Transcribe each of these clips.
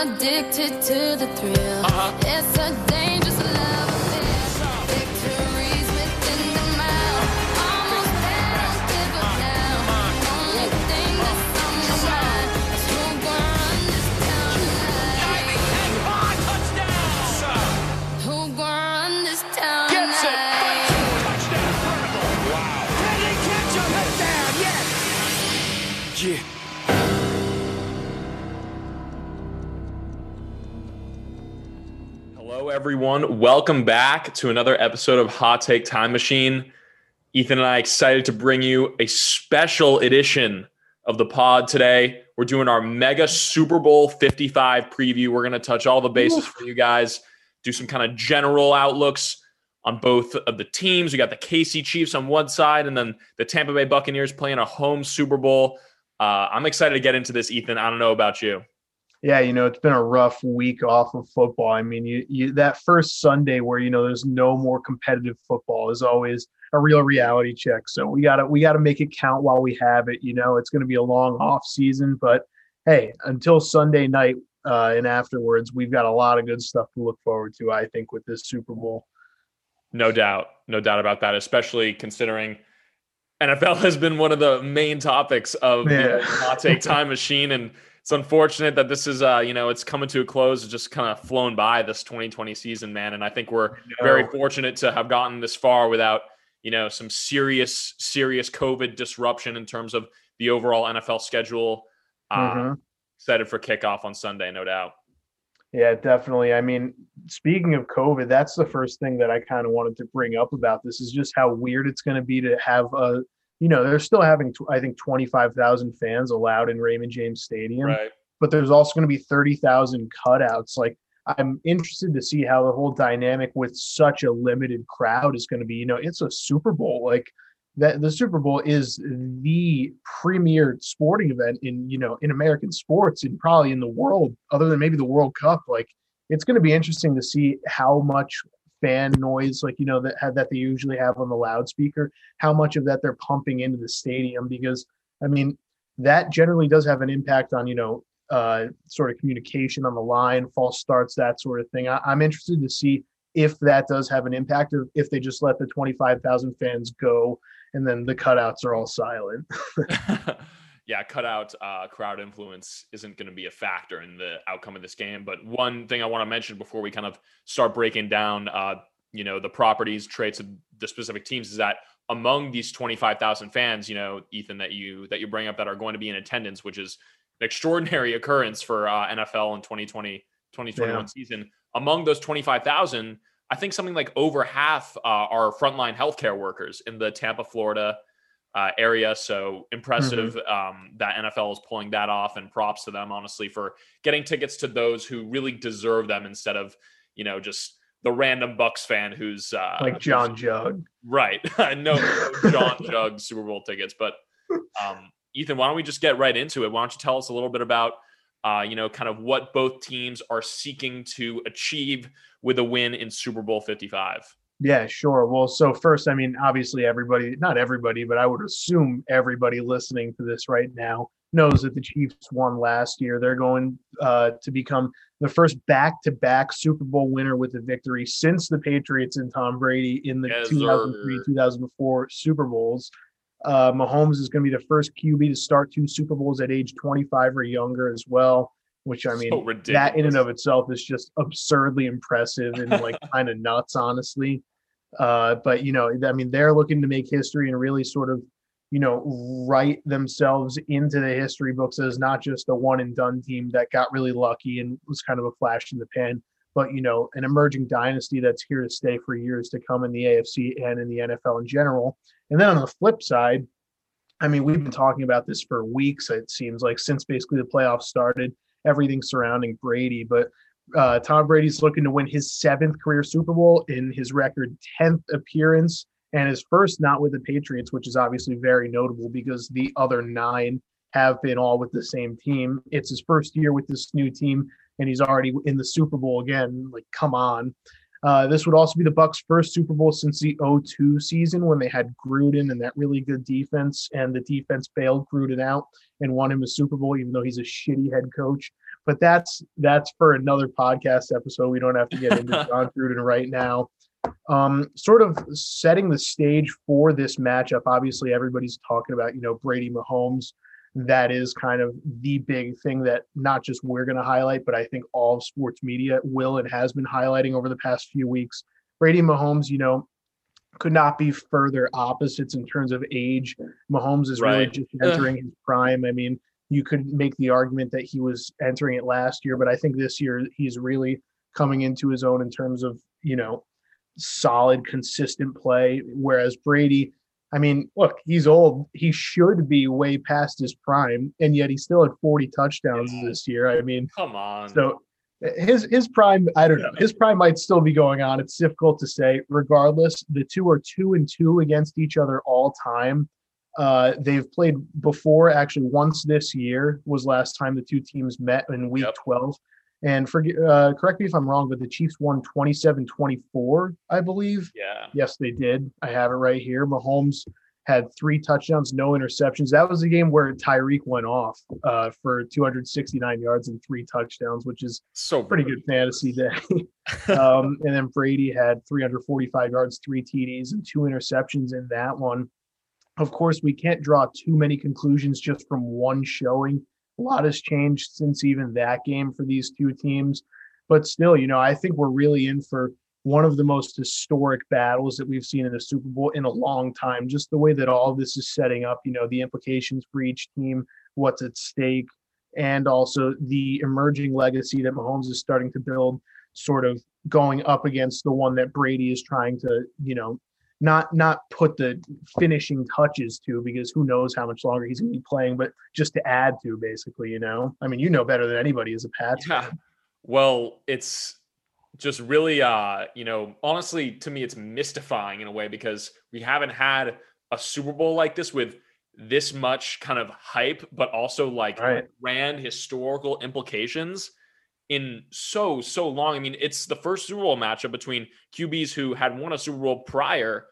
Addicted to the thrill. Uh-huh. It's a dangerous love everyone. Welcome back to another episode of Hot Take Time Machine. Ethan and I excited to bring you a special edition of the pod today. We're doing our mega Super Bowl 55 preview. We're going to touch all the bases for you guys, do some kind of general outlooks on both of the teams. We got the KC Chiefs on one side, and then the Tampa Bay Buccaneers playing a home Super Bowl. Uh, I'm excited to get into this, Ethan. I don't know about you. Yeah, you know, it's been a rough week off of football. I mean, you, you that first Sunday where you know there's no more competitive football is always a real reality check. So we gotta we gotta make it count while we have it. You know, it's going to be a long off season, but hey, until Sunday night uh, and afterwards, we've got a lot of good stuff to look forward to. I think with this Super Bowl. No doubt, no doubt about that. Especially considering NFL has been one of the main topics of Yeah. the hot take time machine, and it's unfortunate that this is, uh, you know, it's coming to a close. It's just kind of flown by this 2020 season, man. And I think we're very fortunate to have gotten this far without, you know, some serious, serious COVID disruption in terms of the overall NFL schedule. Uh, Mhm. Excited for kickoff on Sunday, no doubt. Yeah, definitely. I mean, speaking of COVID, that's the first thing that I kind of wanted to bring up about this is just how weird it's going to be to have a, you know, they're still having, I think, 25,000 fans allowed in Raymond James Stadium, Right. but there's also going to be 30,000 cutouts. Like, I'm interested to see how the whole dynamic with such a limited crowd is going to be. You know, it's a Super Bowl. Like, that the Super Bowl is the premier sporting event in you know in American sports and probably in the world, other than maybe the World Cup. Like it's going to be interesting to see how much fan noise, like you know that that they usually have on the loudspeaker, how much of that they're pumping into the stadium because I mean that generally does have an impact on you know uh, sort of communication on the line, false starts, that sort of thing. I, I'm interested to see if that does have an impact or if they just let the 25,000 fans go and then the cutouts are all silent. yeah, cutout uh, crowd influence isn't going to be a factor in the outcome of this game. But one thing I want to mention before we kind of start breaking down, uh, you know, the properties, traits of the specific teams is that among these 25,000 fans, you know, Ethan, that you that you bring up that are going to be in attendance, which is an extraordinary occurrence for uh, NFL in 2020 2021 Yeah. season. Among those 25,000, I think something like over half uh, are frontline healthcare workers in the Tampa, Florida uh, area. So impressive um, that NFL is pulling that off, and props to them, honestly, for getting tickets to those who really deserve them instead of, you know, just the random Bucks fan who's uh, like John Jug. Right. no, no John Jug Super Bowl tickets. But um, Ethan, why don't we just get right into it? Why don't you tell us a little bit about, uh, you know, kind of what both teams are seeking to achieve with a win in Super Bowl 55? Yeah, sure. Well, so first, I mean, obviously, everybody, not everybody, but I would assume everybody listening to this right now knows that the Chiefs won last year. They're going uh, to become the first back to back Super Bowl winner with a victory since the Patriots and Tom Brady in the Yes, 2003 2004 Super Bowls. Uh, Mahomes is going to be the first QB to start two Super Bowls at age 25 or younger as well, which I mean, So that in and of itself is just absurdly impressive and like kind of nuts, honestly. Uh, but you know, I mean, they're looking to make history and really sort of, you know, write themselves into the history books as not just a one and done team that got really lucky and was kind of a flash in the pan, but you know, an emerging dynasty that's here to stay for years to come in the AFC and in the NFL in general. And then on the flip side, I mean, we've been talking about this for weeks, it seems like, since basically the playoffs started, everything surrounding Brady. But uh, Tom Brady's looking to win his seventh career Super Bowl in his record 10th appearance and his first not with the Patriots, which is obviously very notable because the other nine have been all with the same team. It's his first year with this new team, and he's already in the Super Bowl again. Like, come on. Uh, this would also be the Bucks' first Super Bowl since the 02 season when they had Gruden and that really good defense, and the defense bailed Gruden out and won him a Super Bowl, even though he's a shitty head coach. but that's that's for another podcast episode. We don't have to get into Jon Gruden right now. Um, sort of setting the stage for this matchup. Obviously, everybody's talking about you know Brady Mahomes. That is kind of the big thing that not just we're going to highlight, but I think all sports media will and has been highlighting over the past few weeks. Brady Mahomes, you know, could not be further opposites in terms of age. Mahomes is really just entering his prime. I mean, you could make the argument that he was entering it last year, but I think this year he's really coming into his own in terms of, you know, solid, consistent play. Whereas Brady, I mean, look, he's old. He should be way past his prime, and yet he still had 40 touchdowns Yeah. this year. I mean, Come on. so his his prime, I don't know. His prime might still be going on. It's difficult to say. Regardless, the two are two and two against each other all time. Uh, they've played before. Actually, once this year was last time the two teams met in Week Yep. 12. And forget, uh, correct me if I'm wrong, but the Chiefs won 27-24, I believe. yeah. Yes, they did. I have it right here. Mahomes had three touchdowns, no interceptions. That was a game where Tyreek went off uh, for 269 yards and three touchdowns, which is So pretty good fantasy day. um, and then Brady had 345 yards, three TDs, and two interceptions in that one. Of course, we can't draw too many conclusions just from one showing. A lot has changed since even that game for these two teams. But still, you know, I think we're really in for one of the most historic battles that we've seen in the Super Bowl in a long time. Just the way that all this is setting up, you know, the implications for each team, what's at stake, and also the emerging legacy that Mahomes is starting to build, sort of going up against the one that Brady is trying to, you know, not not put the finishing touches to because who knows how much longer he's going to be playing, but just to add to basically, you know. I mean, you know better than anybody as a Pats Yeah. fan. Well, it's just really uh, you know, honestly to me it's mystifying in a way because we haven't had a Super Bowl like this with this much kind of hype but also like Right. grand historical implications in so so long. I mean, it's the first Super Bowl matchup between QBs who had won a Super Bowl prior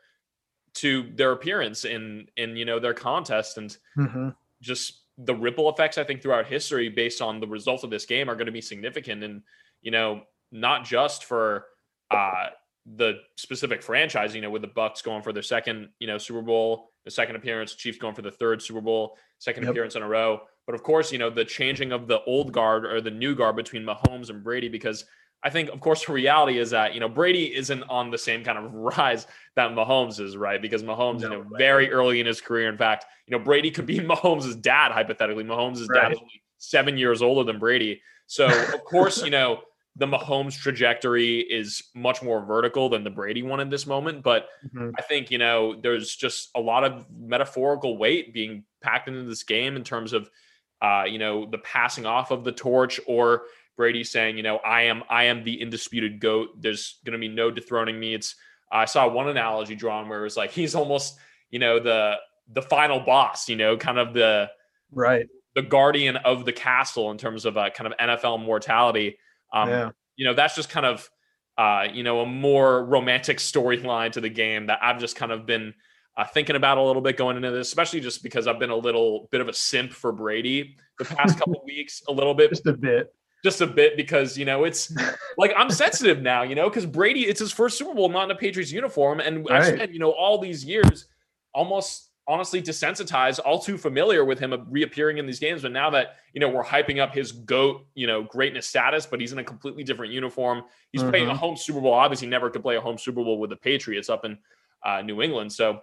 to their appearance in in you know their contest and Mhm. just the ripple effects I think throughout history based on the results of this game are going to be significant and you know not just for uh the specific franchise you know with the Bucks going for their second you know Super Bowl the second appearance Chiefs going for the third Super Bowl second Yep. appearance in a row but of course you know the changing of the old guard or the new guard between Mahomes and Brady because I think of course the reality is that you know Brady isn't on the same kind of rise that Mahomes is right? Because Mahomes you know very early in his career in fact you know Brady could be Mahomes' dad hypothetically. Mahomes' dad is only seven years older than Brady. So of course you know the Mahomes trajectory is much more vertical than the Brady one in this moment. But Mhm. I think you know there's just a lot of metaphorical weight being packed into this game in terms of uh, you know the passing off of the torch or Brady saying you know I am I am the indisputed goat. There's going to be no dethroning me. It's I saw one analogy drawn where it was like he's almost you know the the final boss. You know, kind of the Right. the guardian of the castle in terms of a kind of NFL mortality. Um, yeah. you know that's just kind of uh, you know a more romantic storyline to the game that I've just kind of been uh, thinking about a little bit going into this, especially just because I've been a little bit of a simp for Brady the past couple weeks, a little bit, Just a bit. just a bit because you know it's like I'm sensitive now, you know, because Brady it's his first Super Bowl not in a Patriots uniform, and I Right. spent you know all these years almost honestly desensitized, all too familiar with him reappearing in these games. But now that you know we're hyping up his goat, you know, greatness status, but he's in a completely different uniform. He's playing a Mhm. home Super Bowl. Obviously, never could play a home Super Bowl with the Patriots up in uh, New England. So,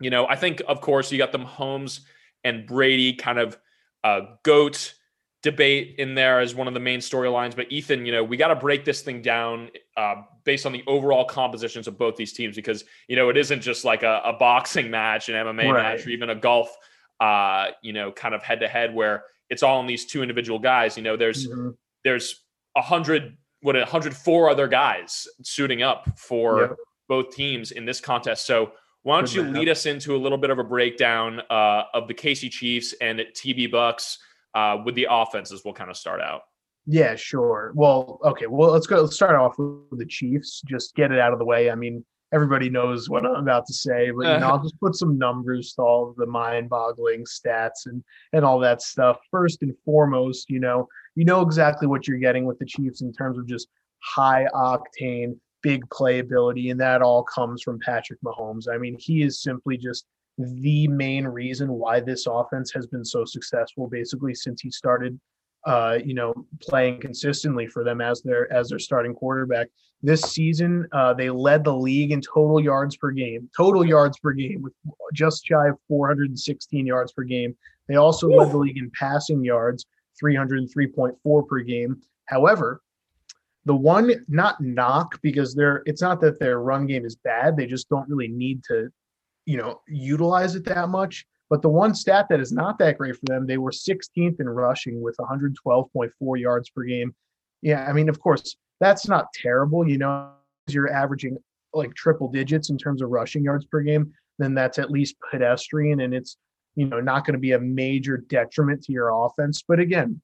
you know, I think of course you got the Mahomes and Brady kind of uh, goat debate in there as one of the main storylines. But Ethan, you know, we got to break this thing down uh, based on the overall compositions of both these teams because you know it isn't just like a, a boxing match, an MMA Right. match, or even a golf, uh, you know, kind of head to head where it's all on these two individual guys. You know, there's Mhm. there's a hundred what a hundred four other guys suiting up for Yep. both teams in this contest. So why don't you lead us into a little bit of a breakdown uh, of the KC Chiefs and TB Bucks uh, with the offenses? We'll kind of start out. Yeah, sure. Well, okay. Well, let's go. Let's start off with the Chiefs. Just get it out of the way. I mean, everybody knows what I'm about to say, but you know, I'll just put some numbers to all of the mind-boggling stats and and all that stuff. First and foremost, you know, you know exactly what you're getting with the Chiefs in terms of just high octane, big playability, and that all comes from Patrick Mahomes. I mean, he is simply just the main reason why this offense has been so successful basically since he started uh, you know, playing consistently for them as their as their starting quarterback. This season, uh, they led the league in total yards per game, total yards per game, with just shy of 416 yards per game. They also led the league in passing yards, 303.4 per game. However, the one not knock because they're it's not that their run game is bad; they just don't really need to, you know, utilize it that much. But the one stat that is not that great for them, they were 16th in rushing with 112.4 yards per game. Yeah, I mean, of course, that's not terrible. You know, you're averaging like triple digits in terms of rushing yards per game, then that's at least pedestrian and it's, you know, not going to be a major detriment to your offense. But again,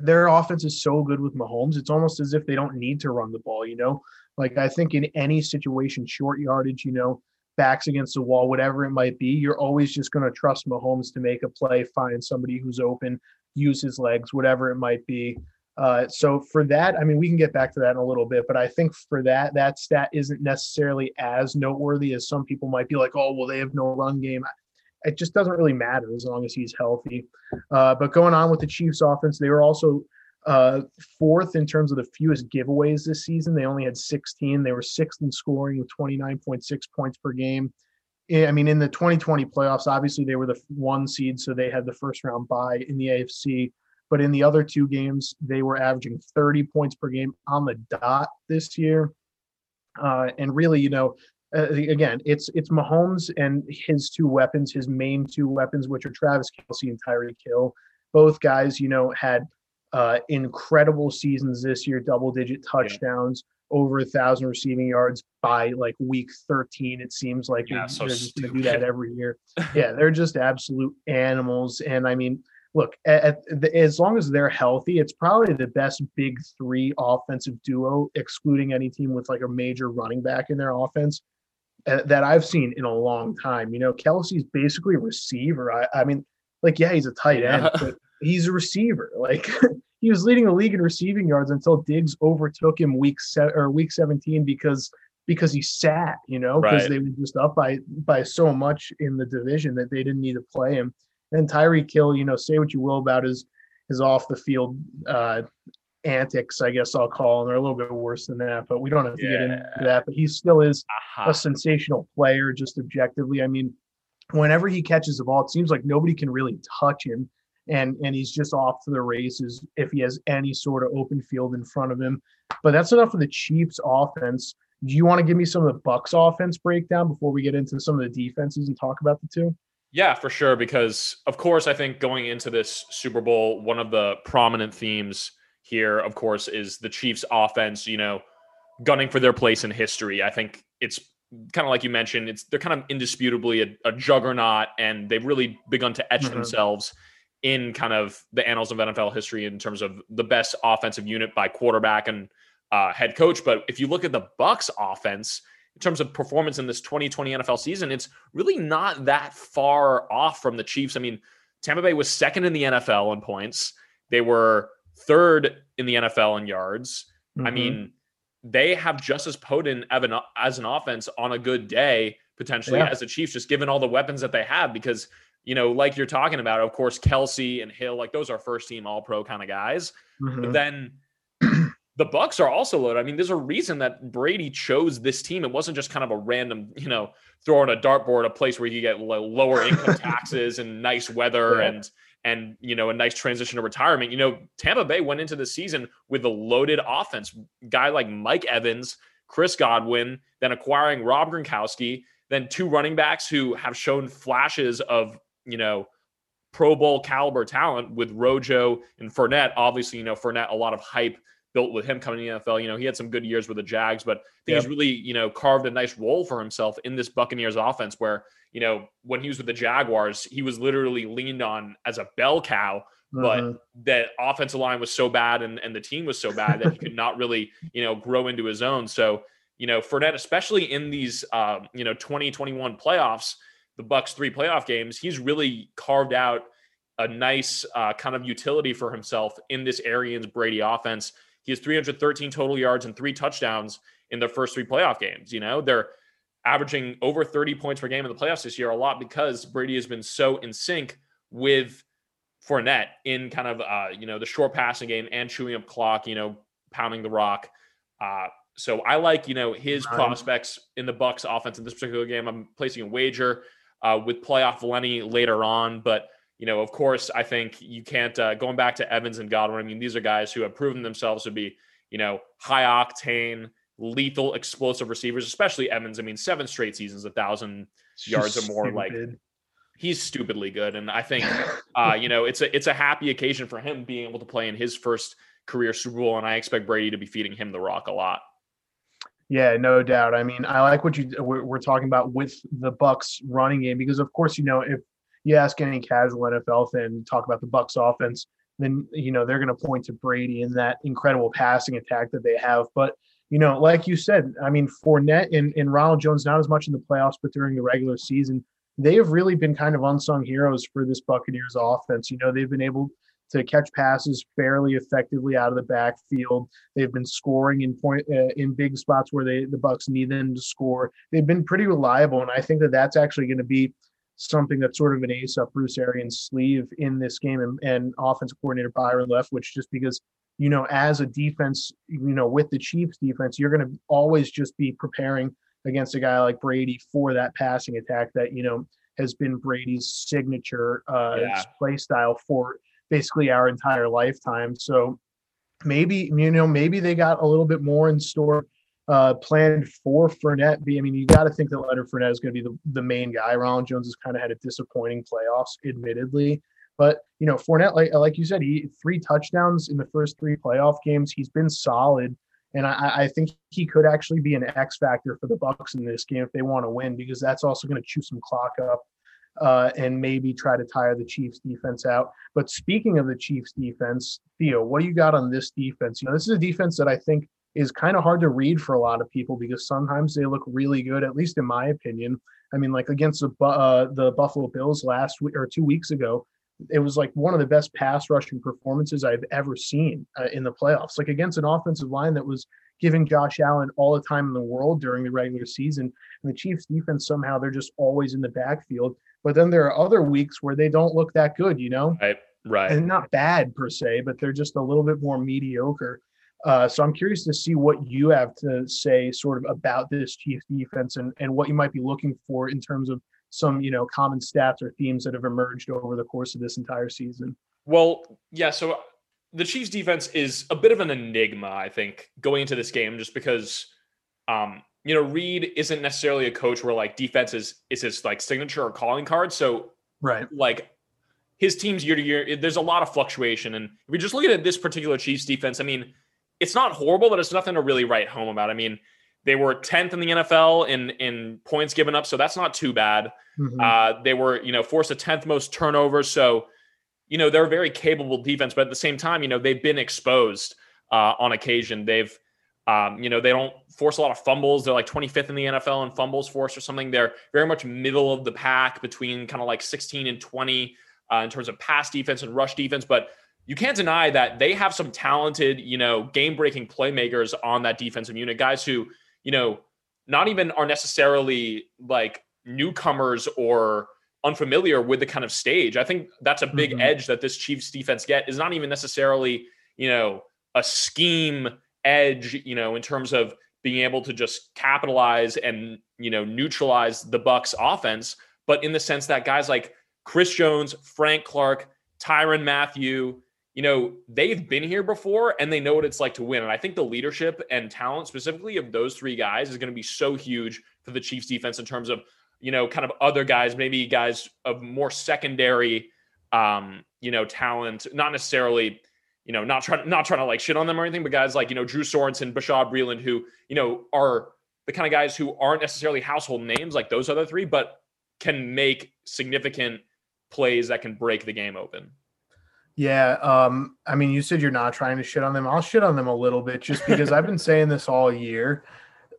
their offense is so good with Mahomes, it's almost as if they don't need to run the ball, you know? Like I think in any situation, short yardage, you know, backs against the wall, whatever it might be, you're always just going to trust Mahomes to make a play, find somebody who's open, use his legs, whatever it might be. Uh, so for that, I mean, we can get back to that in a little bit, but I think for that, that stat isn't necessarily as noteworthy as some people might be like, oh, well, they have no run game. It just doesn't really matter as long as he's healthy. Uh, but going on with the Chiefs offense, they were also uh, fourth in terms of the fewest giveaways this season. They only had 16. They were sixth in scoring with 29.6 points per game. I mean, in the 2020 playoffs, obviously they were the one seed, so they had the first round bye in the AFC. But in the other two games, they were averaging 30 points per game on the dot this year. Uh, and really, you know, uh, again, it's it's Mahomes and his two weapons, his main two weapons, which are Travis Kelce and Tyreek Hill. Both guys, you know, had uh, incredible seasons this year, double digit touchdowns, yeah. over a thousand receiving yards by like week 13. It seems like yeah, they're, just going to do that every year. yeah, they're just absolute animals. And I mean, look, at, at the, as long as they're healthy, it's probably the best big three offensive duo, excluding any team with like a major running back in their offense. Uh, that I've seen in a long time. You know, Kelce's basically a receiver. I, I mean, like, yeah, he's a tight end, yeah. but he's a receiver. Like he was leading the league in receiving yards until Diggs overtook him week se- or week 17 because because he sat, you know, because Right. they were just up by by so much in the division that they didn't need to play him. And Tyreek Hill, you know, say what you will about his his off the field uh antics, I guess I'll call them. They're a little bit worse than that, but we don't have to get into that. But he still is Aha. a sensational player, just objectively. I mean, whenever he catches the ball, it seems like nobody can really touch him. And and he's just off to the races if he has any sort of open field in front of him. But that's enough for the Chiefs offense. Do you want to give me some of the Bucks offense breakdown before we get into some of the defenses and talk about the two? Yeah, for sure. Because of course, I think going into this Super Bowl, one of the prominent themes here, of course, is the Chiefs' offense. You know, gunning for their place in history. I think it's kind of like you mentioned. It's they're kind of indisputably a, a juggernaut, and they've really begun to etch Mhm. themselves in kind of the annals of NFL history in terms of the best offensive unit by quarterback and uh, head coach. But if you look at the Bucks' offense in terms of performance in this 2020 NFL season, it's really not that far off from the Chiefs. I mean, Tampa Bay was second in the NFL in points. They were third in the NFL in yards. I Mhm. mean, they have just as potent of an- as an offense on a good day potentially Yeah. as the Chiefs, just given all the weapons that they have. Because you know, like you're talking about, of course, Kelce and Hill, like those are first team All Pro kind of guys. Mhm. But then the Bucks are also loaded. I mean, there's a reason that Brady chose this team. It wasn't just kind of a random, you know, throwing a dartboard, a place where you get lower income taxes and nice weather Yeah. and and you know a nice transition to retirement. You know, Tampa Bay went into the season with a loaded offense. Guy like Mike Evans, Chris Godwin, then acquiring Rob Gronkowski, then two running backs who have shown flashes of you know Pro Bowl caliber talent with Rojo and Fournette. Obviously, you know Fournette, a lot of hype built with him coming to the NFL. You know, he had some good years with the Jags, but I think he's really, you know, carved a nice role for himself in this Buccaneers offense where, you know, when he was with the Jaguars, he was literally leaned on as a bell cow, but Mhm. the offensive line was so bad and, and the team was so bad that he could not really, you know, grow into his own. So, you know, Fournette, especially in these, uh, you know, 2021 playoffs, the Bucks three playoff games, he's really carved out a nice uh, kind of utility for himself in this Arians Brady offense. He has 313 total yards and three touchdowns in their first three playoff games. You know, they're averaging over 30 points per game in the playoffs this year a lot because Brady has been so in sync with Fournette in kind of uh, you know the short passing game and chewing up clock, you know, pounding the rock. Uh, so I like you know his prospects in the Bucks offense in this particular game. I'm placing a wager uh, with playoff Lenny later on, but you know, of course, I think you can't uh, going back to Evans and Godwin. I mean, these are guys who have proven themselves to be you know high octane, lethal, explosive receivers. Especially Evans. I mean, seven straight seasons, a thousand yards or more, like, he's stupidly good, and I think uh, you know it's a it's a happy occasion for him being able to play in his first career Super Bowl, and I expect Brady to be feeding him the rock a lot. Yeah, no doubt. I mean, I like what you we're, we're talking about with the Bucks running game because, of course, you know if you ask any casual NFL fan talk about the Bucks offense, then you know they're going to point to Brady and that incredible passing attack that they have. But you know, like you said, I mean, Fournette and, and Ronald Jones not as much in the playoffs, but during the regular season, they have really been kind of unsung heroes for this Buccaneers offense. You know, they've been able to catch passes fairly effectively out of the backfield. They've been scoring in point uh, in big spots where they the Bucks need them to score. They've been pretty reliable, and I think that that's actually going to be something that's sort of an ace up Bruce Arians' sleeve in this game. And, and offensive coordinator Byron Leftwich just because you know, as a defense, you know, with the Chiefs defense, you're going to always just be preparing against a guy like Brady for that passing attack that you know has been Brady's signature uh, Yeah. play style for basically our entire lifetime. So maybe you know maybe they got a little bit more in store uh, planned for Fournette. Be I mean you got to think that Leonard Fournette is going to be the, the main guy. Ronald Jones has kind of had a disappointing playoffs, admittedly. But you know Fournette, like like you said, he three touchdowns in the first three playoff games. He's been solid, and I, I think he could actually be an X factor for the Bucks in this game if they want to win, because that's also going to chew some clock up. Uh, and maybe try to tire the Chiefs defense out. But speaking of the Chiefs defense, Theo, what do you got on this defense? You know, this is a defense that I think is kind of hard to read for a lot of people because sometimes they look really good, at least in my opinion. I mean, like against the uh, the Buffalo Bills last week or two weeks ago, it was like one of the best pass rushing performances I've ever seen uh, in the playoffs. Like against an offensive line that was giving Josh Allen all the time in the world during the regular season, and the Chiefs defense somehow they're just always in the backfield. But then there are other weeks where they don't look that good, you know Right. Right. and not bad per se, but they're just a little bit more mediocre. Uh, so I'm curious to see what you have to say sort of about this Chiefs defense and, and what you might be looking for in terms of some, you know, common stats or themes that have emerged over the course of this entire season. Well, yeah. So the Chiefs' defense is a bit of an enigma, I think, going into this game, just because, um, you know, Reid isn't necessarily a coach where like defense is is his like signature or calling card. So Right. like his teams year to year, there's a lot of fluctuation. And if we just look at this particular Chiefs defense, I mean, it's not horrible, but it's nothing to really write home about. I mean, they were 10th in the NFL in in points given up, so that's not too bad. Mhm. Uh, they were, you know, forced a tenth most turnovers. So, you know, they're a very capable defense, but at the same time, you know, they've been exposed uh, on occasion. They've, um, you know, they don't force a lot of fumbles. They're like 25th in the NFL in fumbles forced or something. They're very much middle of the pack between kind of like 16 and 20 uh, in terms of pass defense and rush defense. But you can't deny that they have some talented, you know, game breaking playmakers on that defensive unit, guys who, you know, not even are necessarily like newcomers or unfamiliar with the kind of stage. I think that's a big Mhm. edge that this Chiefs defense get is not even necessarily, you know, a scheme edge, you know, in terms of being able to just capitalize and, you know, neutralize the Bucks offense, but in the sense that guys like Chris Jones, Frank Clark, Tyrann Mathieu, you know, they've been here before and they know what it's like to win. And I think the leadership and talent specifically of those three guys is going to be so huge for the Chiefs defense in terms of, you know, kind of other guys, maybe guys of more secondary um, you know, talent, not necessarily, you know, not trying not trying to like shit on them or anything, but guys like, you know, Drew Sorensen, Bashad Breeland, who, you know, are the kind of guys who aren't necessarily household names like those other three, but can make significant plays that can break the game open. Yeah, um, I mean, you said you're not trying to shit on them. I'll shit on them a little bit just because I've been saying this all year.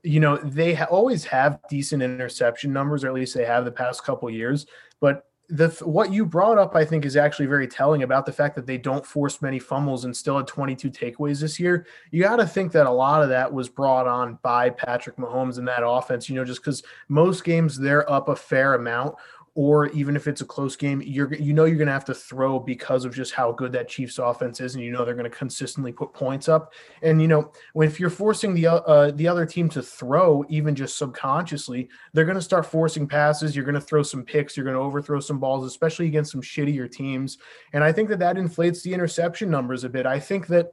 You know, they ha- always have decent interception numbers, or at least they have the past couple years. But the what you brought up, I think, is actually very telling about the fact that they don't force many fumbles and still had 22 takeaways this year. You got to think that a lot of that was brought on by Patrick Mahomes and that offense. You know, just because most games they're up a fair amount, or even if it's a close game, you're you know you're going to have to throw because of just how good that Chiefs offense is, and you know they're going to consistently put points up. And you know when if you're forcing the uh, the other team to throw, even just subconsciously, they're going to start forcing passes. You're going to throw some picks. You're going to overthrow some balls, especially against some shittier teams. And I think that that inflates the interception numbers a bit. I think that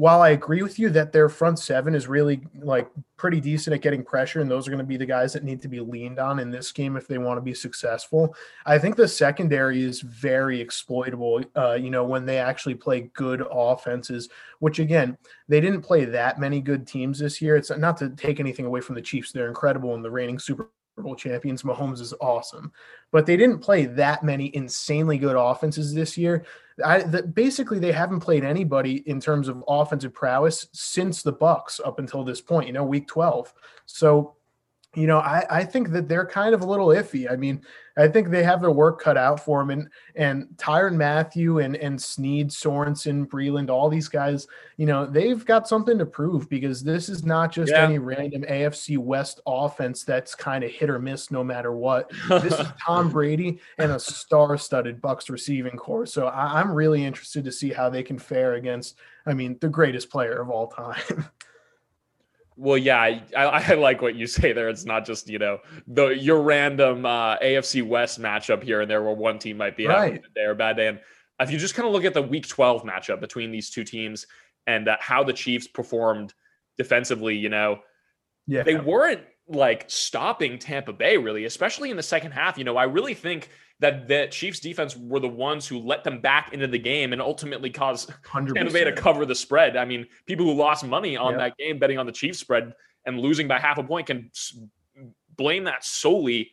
while I agree with you that their front seven is really like pretty decent at getting pressure, and those are going to be the guys that need to be leaned on in this game if they want to be successful. I think the secondary is very exploitable. Uh, you know, when they actually play good offenses, which again, they didn't play that many good teams this year. It's not to take anything away from the Chiefs; they're incredible and the reigning Super Bowl champions. Mahomes is awesome, but they didn't play that many insanely good offenses this year. I, the, basically they haven't played anybody in terms of offensive prowess since the Bucks up until this point. You know, week twelve. So you know, I, I think that they're kind of a little iffy. I mean, I think they have their work cut out for them. And and Tyrann Mathieu and and Sneed, Sorensen, Breeland, all these guys, you know, they've got something to prove because this is not just Yeah. any random AFC West offense that's kind of hit or miss no matter what. This is Tom Brady and a star-studded Bucks receiving core. So I, I'm really interested to see how they can fare against, I mean, the greatest player of all time. Well, yeah, I, I, like what you say there. It's not just you know the your random uh, AFC West matchup here and there, where one team might be having a day or a bad day. And if you just kind of look at the Week 12 matchup between these two teams and uh, how the Chiefs performed defensively, you know, yeah. they weren't like stopping Tampa Bay really, especially in the second half. You know, I really think that the Chiefs defense were the ones who let them back into the game and ultimately caused 100%. Tampa Bay to cover the spread. I mean, people who lost money on Yep. that game betting on the Chiefs spread and losing by half a point can blame that solely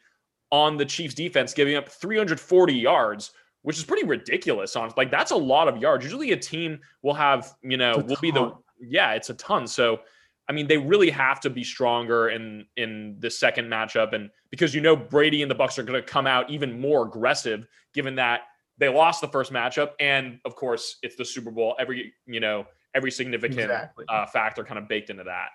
on the Chiefs defense giving up 340 yards, which is pretty ridiculous. On like that's a lot of yards. Usually, a team will have you know will be the yeah, it's a ton. So. I mean, they really have to be stronger in in the second matchup, and because you know Brady and the Bucks are going to come out even more aggressive, given that they lost the first matchup, and of course it's the Super Bowl. Every you know every significant Exactly. uh, factor kind of baked into that.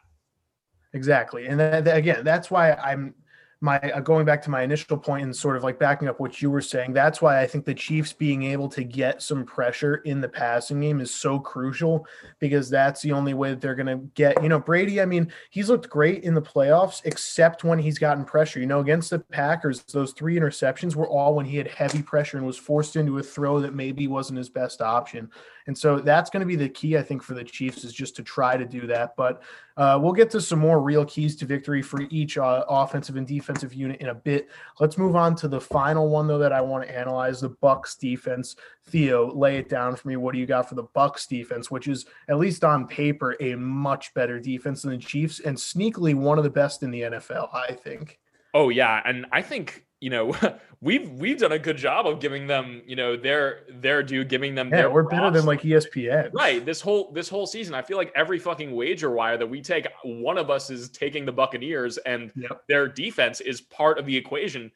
Exactly. And then, then again, that's why I'm my uh, going back to my initial point and sort of like backing up what you were saying. That's why I think the Chiefs being able to get some pressure in the passing game is so crucial because that's the only way that they're going to get, you know, Brady. I mean, he's looked great in the playoffs, except when he's gotten pressure. You know, against the Packers, those three interceptions were all when he had heavy pressure and was forced into a throw that maybe wasn't his best option. And so that's going to be the key, I think, for the Chiefs is just to try to do that. But uh, we'll get to some more real keys to victory for each uh, offensive and defensive unit in a bit. Let's move on to the final one, though, that I want to analyze the Bucks defense. Theo, lay it down for me. What do you got for the Bucks defense, which is at least on paper a much better defense than the Chiefs and sneakily one of the best in the NFL, I think. Oh yeah, and I think you know we've we've done a good job of giving them you know their their due, giving them Yeah, their we're better than like ESPN. Right. This whole this whole season, I feel like every fucking wager wire that we take, one of us is taking the Buccaneers, and Yep. their defense is part of the equation.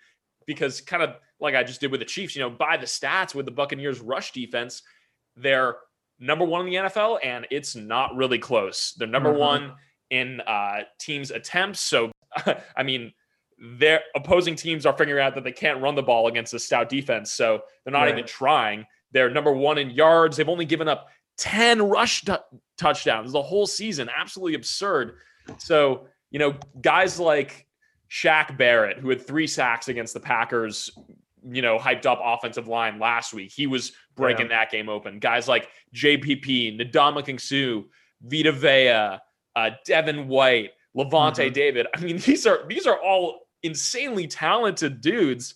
Because kind of like I just did with the Chiefs, you know, by the stats with the Buccaneers rush defense, they're number one in the NFL, and it's not really close. They're number Mhm. one in uh, teams attempts. So I mean, their opposing teams are figuring out that they can't run the ball against a stout defense, so they're not Right. even trying. They're number one in yards. They've only given up 10 rush t- touchdowns the whole season. Absolutely absurd. So, you know, guys like Shaq Barrett, who had three sacks against the Packers, you know, hyped up offensive line last week, he was breaking that game open. Guys like JPP, Ndamukong Suh, Vita Vea, uh, Devin White, Lavonte Mhm. David. I mean, these are these are all insanely talented dudes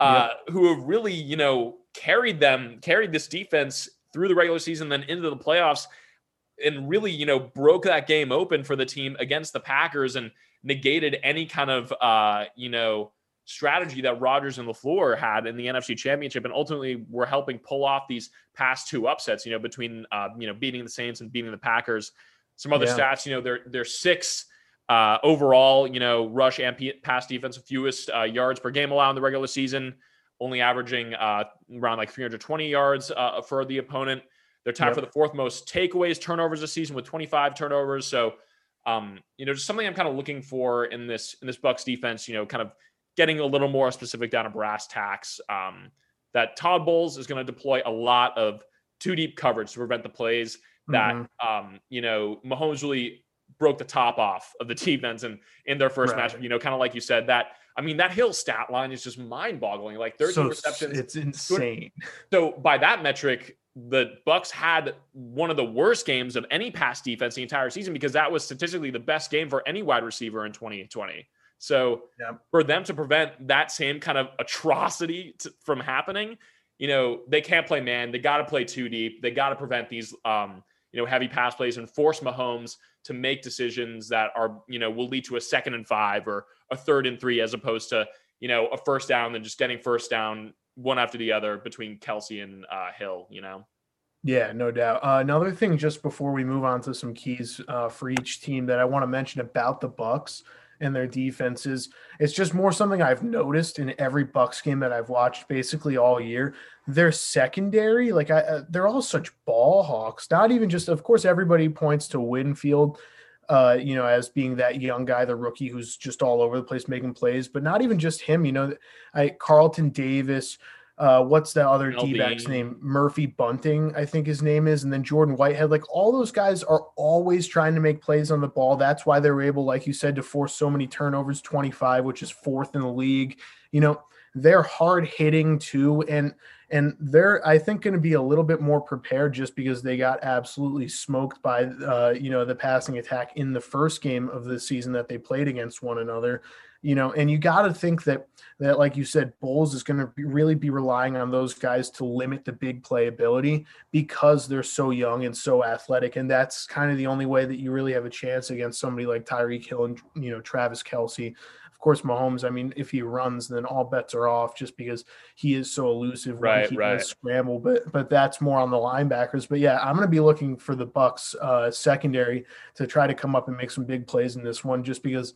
uh, who have really, you know, carried them, carried this defense through the regular season, then into the playoffs, and really, you know, broke that game open for the team against the Packers and negated any kind of, uh, you know, strategy that Rodgers and LaFleur had in the NFC Championship, and ultimately were helping pull off these past two upsets. You know, between uh, you know beating the Saints and beating the Packers. Some other Yeah. stats, you know, they're they're six uh, overall, you know, rush and pass defense, fewest uh, yards per game allowed in the regular season, only averaging uh, around like 320 yards uh, for the opponent. They're tied Yep. for the fourth most takeaways, turnovers this season with 25 turnovers. So, um, you know, just something I'm kind of looking for in this in this Bucks defense. You know, kind of getting a little more specific down to brass tacks. Um, that Todd Bowles is going to deploy a lot of two deep coverage to prevent the plays that Mhm. um, you know Mahomes really broke the top off of the defense and in their first Right. matchup. You know, kind of like you said that. I mean, that Hill stat line is just mind boggling. Like 13 so receptions. it's insane. So by that metric, the Bucks had one of the worst games of any pass defense the entire season because that was statistically the best game for any wide receiver in 2020. So for them to prevent that same kind of atrocity to, from happening, you know, they can't play man. They got to play too deep. They got to prevent these, um, you know, heavy pass plays and force Mahomes to make decisions that are, you know, will lead to a second and five or a third and three as opposed to, you know, a first down and just getting first down one after the other between Kelce and uh, Hill, you know. Yeah, no doubt. Uh, another thing, just before we move on to some keys uh, for each team that I want to mention about the Bucks and their defenses, it's just more something I've noticed in every Bucks game that I've watched basically all year. Their secondary, like I, uh, they're all such ball hawks. Not even just, of course, everybody points to Winfield, uh, you know, as being that young guy, the rookie who's just all over the place making plays, but not even just him. You know, I Carlton Davis. Uh, what's the other. D back's name? Murphy Bunting, I think his name is, and then Jordan Whitehead. Like all those guys are always trying to make plays on the ball. That's why they were able, like you said, to force so many turnovers 25, which is fourth in the league. You know, they're hard hitting too. And and they're I think going to be a little bit more prepared just because they got absolutely smoked by uh, you know the passing attack in the first game of the season that they played against one another. You know, and you got to think that that like you said, Bowles is going to really be relying on those guys to limit the big playability because they're so young and so athletic, and that's kind of the only way that you really have a chance against somebody like Tyreek Hill and you know Travis Kelce. Of course, Mahomes. I mean, if he runs, then all bets are off, just because he is so elusive when Right, he right. does scramble. But but that's more on the linebackers. But yeah, I'm going to be looking for the Bucks uh, secondary to try to come up and make some big plays in this one, just because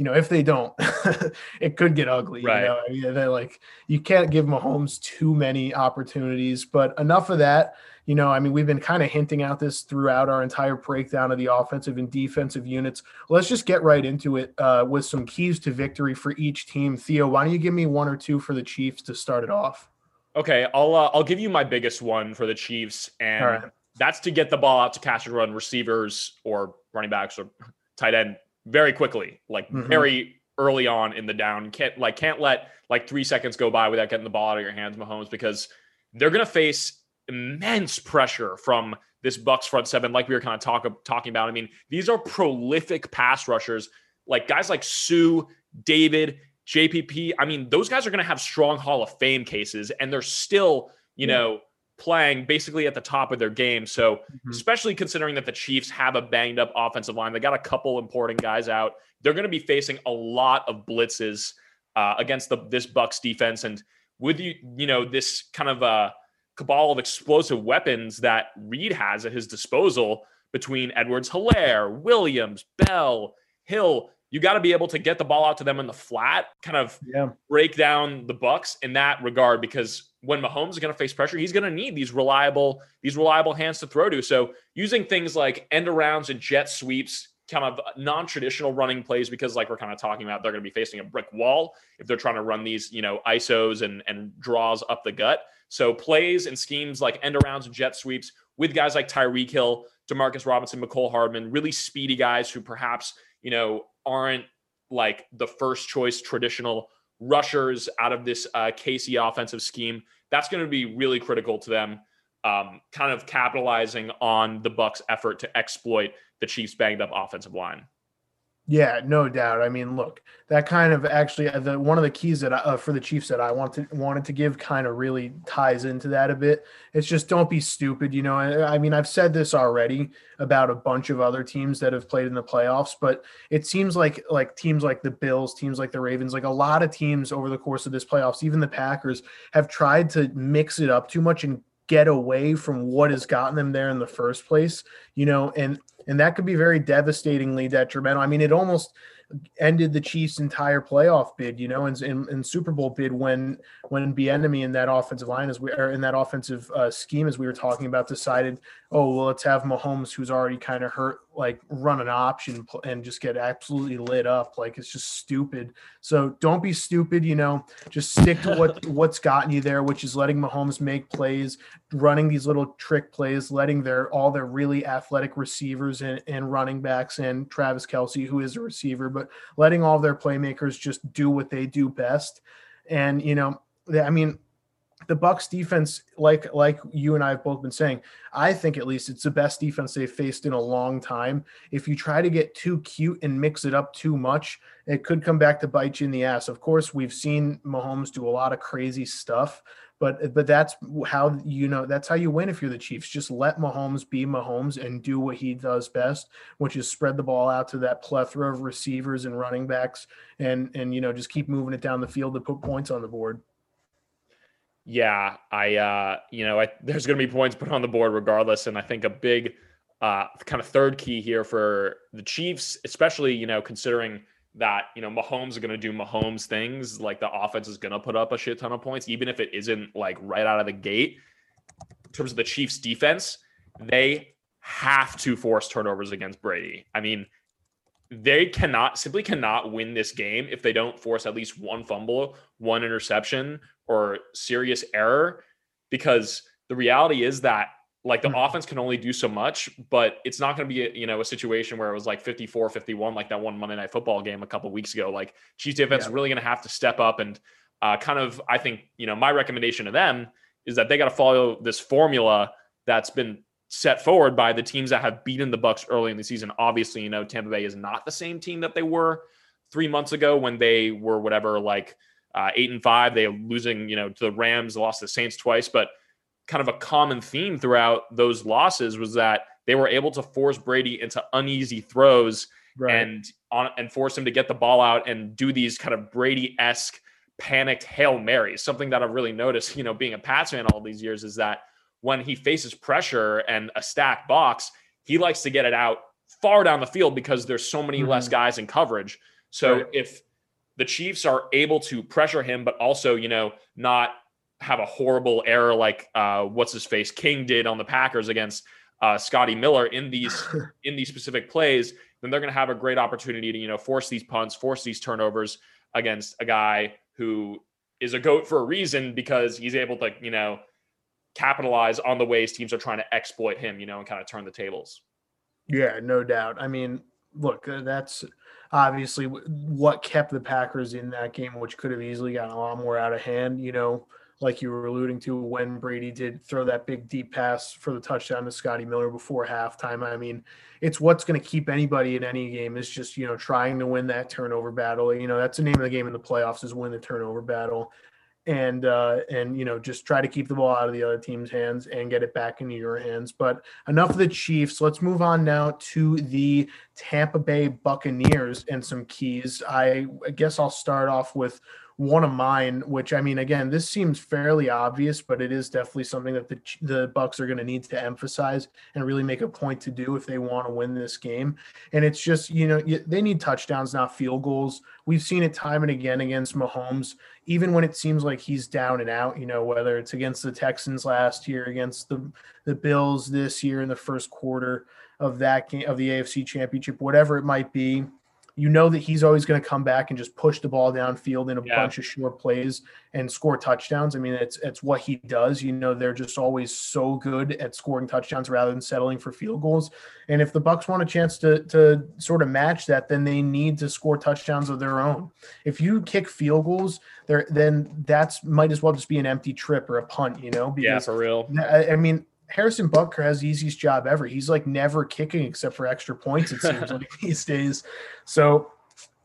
you know, if they don't, it could get ugly. Right. You know, I mean, they're like you can't give Mahomes too many opportunities. But enough of that. You know, I mean, we've been kind of hinting out this throughout our entire breakdown of the offensive and defensive units. Let's just get right into it uh, with some keys to victory for each team. Theo, why don't you give me one or two for the Chiefs to start it off? Okay, I'll uh, I'll give you my biggest one for the Chiefs, and right. that's to get the ball out to catch and run receivers or running backs or tight end very quickly, like Mhm. very early on in the down. Can't like can't let like three seconds go by without getting the ball out of your hands, Mahomes, because they're gonna face immense pressure from this Bucks front seven, like we were kind of talk, talking about. I mean, these are prolific pass rushers, like guys like Suh, David, JPP. I mean, those guys are going to have strong Hall of Fame cases, and they're still, you Yeah. know, playing basically at the top of their game. So, Mhm. especially considering that the Chiefs have a banged up offensive line, they got a couple important guys out. They're going to be facing a lot of blitzes uh, against the this Bucks defense, and with you, you know, this kind of uh, cabal of explosive weapons that Reid has at his disposal between Edwards, Helaire, Williams, Bell, Hill. You got to be able to get the ball out to them in the flat, kind of Yeah. break down the Bucks in that regard because when Mahomes is going to face pressure, he's going to need these reliable these reliable hands to throw to. So using things like end arounds and jet sweeps, kind of non-traditional running plays because like we're kind of talking about they're going to be facing a brick wall if they're trying to run these, you know, isos and and draws up the gut. So plays and schemes like end arounds and jet sweeps with guys like Tyreek Hill, Demarcus Robinson, Mecole Hardman, really speedy guys who perhaps, you know, aren't like the first choice traditional rushers out of this uh, KC offensive scheme. That's going to be really critical to them, um, kind of capitalizing on the Bucks' effort to exploit the Chiefs' banged up offensive line. Yeah, no doubt. I mean, look, that kind of actually uh, the one of the keys that I, uh, for the Chiefs that I wanted wanted to give kind of really ties into that a bit. It's just don't be stupid. You know, I, I mean, I've said this already about a bunch of other teams that have played in the playoffs, but it seems like like teams like the Bills, teams like the Ravens, like a lot of teams over the course of this playoffs, even the Packers, have tried to mix it up too much and get away from what has gotten them there in the first place. You know, and and that could be very devastatingly detrimental. I mean, it almost ended the Chiefs' entire playoff bid, you know, and, and, and Super Bowl bid when when Bieniemy in that offensive line as we are in that offensive uh, scheme as we were talking about decided, oh well, let's have Mahomes who's already kind of hurt, like run an option and just get absolutely lit up. Like it's just stupid. So don't be stupid, you know. Just stick to what what's gotten you there, which is letting Mahomes make plays, running these little trick plays, letting their all their really athletic receivers and, and running backs and Travis Kelce, who is a receiver, but letting all their playmakers just do what they do best. And you know, I mean, the Bucks defense, like like you and I have both been saying, I think at least it's the best defense they've faced in a long time. If you try to get too cute and mix it up too much, it could come back to bite you in the ass. Of course, we've seen Mahomes do a lot of crazy stuff, but but that's how you know that's how you win if you're the Chiefs. Just let Mahomes be Mahomes and do what he does best, which is spread the ball out to that plethora of receivers and running backs, and and you know just keep moving it down the field to put points on the board. Yeah, I uh, you know, I, there's going to be points put on the board regardless, and I think a big uh, kind of third key here for the Chiefs, especially you know considering that you know Mahomes are going to do Mahomes things, like the offense is going to put up a shit ton of points, even if it isn't like right out of the gate. In terms of the Chiefs' defense, they have to force turnovers against Brady. I mean, they cannot simply cannot win this game if they don't force at least one fumble, one interception, or serious error because the reality is that like the mm-hmm. offense can only do so much but it's not going to be a, you know a situation where it was like 54 51 like that one monday night football game a couple weeks ago like chiefs defense yeah. is really going to have to step up and uh, kind of i think you know my recommendation to them is that they got to follow this formula that's been set forward by the teams that have beaten the bucks early in the season obviously you know tampa bay is not the same team that they were three months ago when they were whatever like uh, eight and five. They losing, you know, to the Rams, lost the Saints twice, but kind of a common theme throughout those losses was that they were able to force Brady into uneasy throws right. and on and force him to get the ball out and do these kind of Brady esque panicked hail marys. Something that I've really noticed, you know, being a Pats fan all these years is that when he faces pressure and a stacked box, he likes to get it out far down the field because there's so many mm-hmm. less guys in coverage. So right. if the Chiefs are able to pressure him, but also, you know, not have a horrible error like uh, what's his face King did on the Packers against uh, Scotty Miller in these in these specific plays, then they're going to have a great opportunity to you know force these punts, force these turnovers against a guy who is a goat for a reason because he's able to you know capitalize on the ways teams are trying to exploit him, you know, and kind of turn the tables. Yeah, no doubt. I mean, look, uh, that's obviously what kept the Packers in that game, which could have easily gotten a lot more out of hand. You know, like you were alluding to when Brady did throw that big deep pass for the touchdown to Scotty Miller before halftime. I mean, it's what's going to keep anybody in any game is just, you know, trying to win that turnover battle. You know, that's the name of the game in the playoffs is win the turnover battle and uh, and you know just try to keep the ball out of the other team's hands and get it back into your hands. But enough of the Chiefs. Let's move on now to the Tampa Bay Buccaneers and some keys. I, I guess I'll start off with one of mine, which I mean, again, this seems fairly obvious, but it is definitely something that the the Bucks are going to need to emphasize and really make a point to do if they want to win this game. And it's just you know they need touchdowns, not field goals. We've seen it time and again against Mahomes, even when it seems like he's down and out. You know, whether it's against the Texans last year, against the the Bills this year in the first quarter of that game of the AFC Championship, whatever it might be you know that he's always going to come back and just push the ball downfield in a yeah. bunch of short plays and score touchdowns. I mean, it's it's what he does. You know, they're just always so good at scoring touchdowns rather than settling for field goals. And if the Bucks want a chance to to sort of match that, then they need to score touchdowns of their own. If you kick field goals, there then that's might as well just be an empty trip or a punt. You know, because, yeah, for real. I, I mean, Harrison Butker has the easiest job ever. He's like never kicking except for extra points, it seems like these days. So,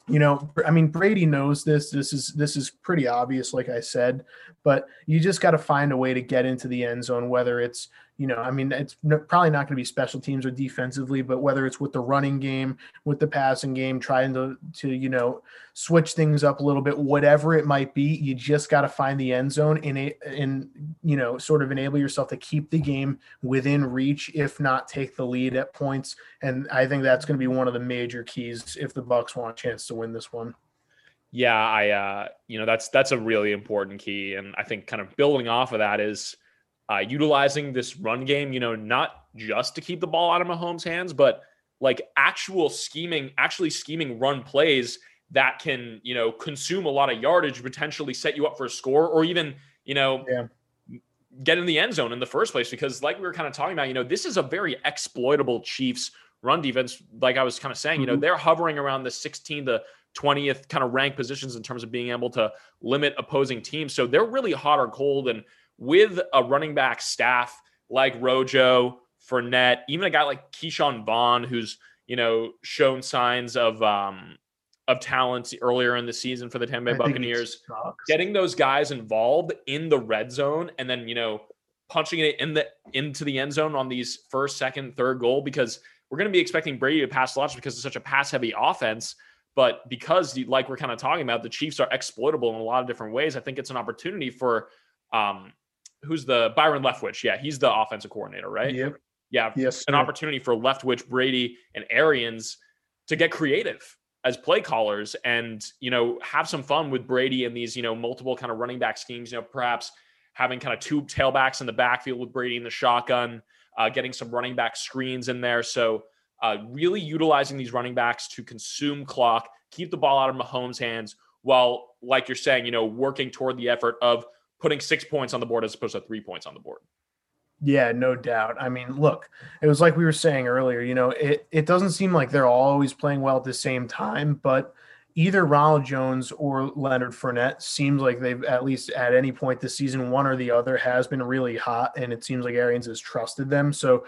you know, I mean, Brady knows this. This is this is pretty obvious, like I said, but you just got to find a way to get into the end zone, whether it's you know, I mean, it's probably not going to be special teams or defensively, but whether it's with the running game, with the passing game, trying to to you know switch things up a little bit, whatever it might be, you just got to find the end zone and a and you know sort of enable yourself to keep the game within reach, if not take the lead at points. And I think that's going to be one of the major keys if the Bucks want a chance to win this one. Yeah, I uh, you know that's that's a really important key, and I think kind of building off of that is uh, utilizing this run game, you know, not just to keep the ball out of Mahomes' hands, but like actual scheming, actually scheming run plays that can, you know, consume a lot of yardage, potentially set you up for a score, or even, you know, yeah. get in the end zone in the first place. Because, like we were kind of talking about, you know, this is a very exploitable Chiefs run defense. Like I was kind of saying, you know, mm-hmm. they're hovering around the 16 to 20th kind of rank positions in terms of being able to limit opposing teams. So they're really hot or cold. And with a running back staff like Rojo, Fournette, even a guy like Ke'Shawn Vaughn, who's you know shown signs of um, of talent earlier in the season for the Tampa Bay Buccaneers. Getting those guys involved in the red zone and then you know punching it in the into the end zone on these first, second, third goal because we're going to be expecting Brady to pass lots because it's such a pass heavy offense. But because, like we're kind of talking about, the Chiefs are exploitable in a lot of different ways. I think it's an opportunity for um, who's the Byron Leftwich? Yeah, he's the offensive coordinator, right? Yep. Yeah. Yes. An opportunity for Leftwich, Brady, and Arians to get creative as play callers and you know have some fun with Brady and these you know multiple kind of running back schemes. You know, perhaps having kind of two tailbacks in the backfield with Brady in the shotgun, uh, getting some running back screens in there. So uh, really utilizing these running backs to consume clock, keep the ball out of Mahomes' hands, while like you're saying, you know, working toward the effort of putting six points on the board as opposed to three points on the board. Yeah, no doubt. I mean, look, it was like we were saying earlier, you know, it, it doesn't seem like they're always playing well at the same time, but either Ronald Jones or Leonard Fournette seems like they've at least at any point this season, one or the other has been really hot, and it seems like Arians has trusted them. So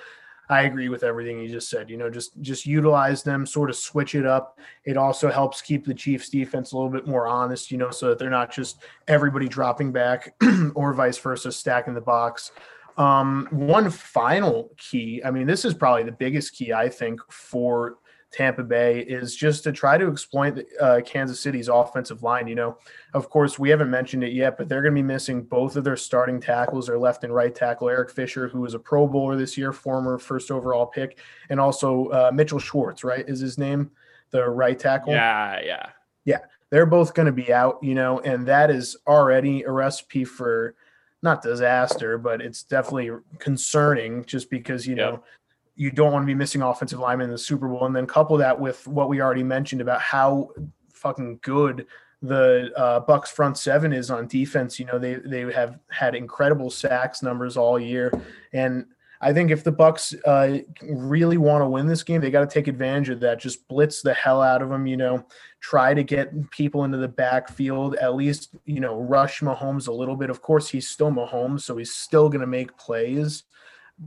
I agree with everything you just said. You know, just just utilize them, sort of switch it up. It also helps keep the Chiefs defense a little bit more honest, you know, so that they're not just everybody dropping back or vice versa, stacking the box. Um, one final key, I mean, this is probably the biggest key, I think, for Tampa Bay is just to try to exploit uh, Kansas City's offensive line. You know, of course, we haven't mentioned it yet, but they're going to be missing both of their starting tackles, their left and right tackle, Eric Fisher, who was a Pro Bowler this year, former first overall pick, and also uh, Mitchell Schwartz, right? Is his name the right tackle? Yeah, yeah. Yeah. They're both going to be out, you know, and that is already a recipe for not disaster, but it's definitely concerning just because, you know, you don't want to be missing offensive linemen in the Super Bowl, and then couple that with what we already mentioned about how fucking good the uh, Bucks front seven is on defense. You know, they they have had incredible sacks numbers all year, and I think if the Bucks uh, really want to win this game, they got to take advantage of that. Just blitz the hell out of them. You know, try to get people into the backfield. At least you know rush Mahomes a little bit. Of course, he's still Mahomes, so he's still going to make plays,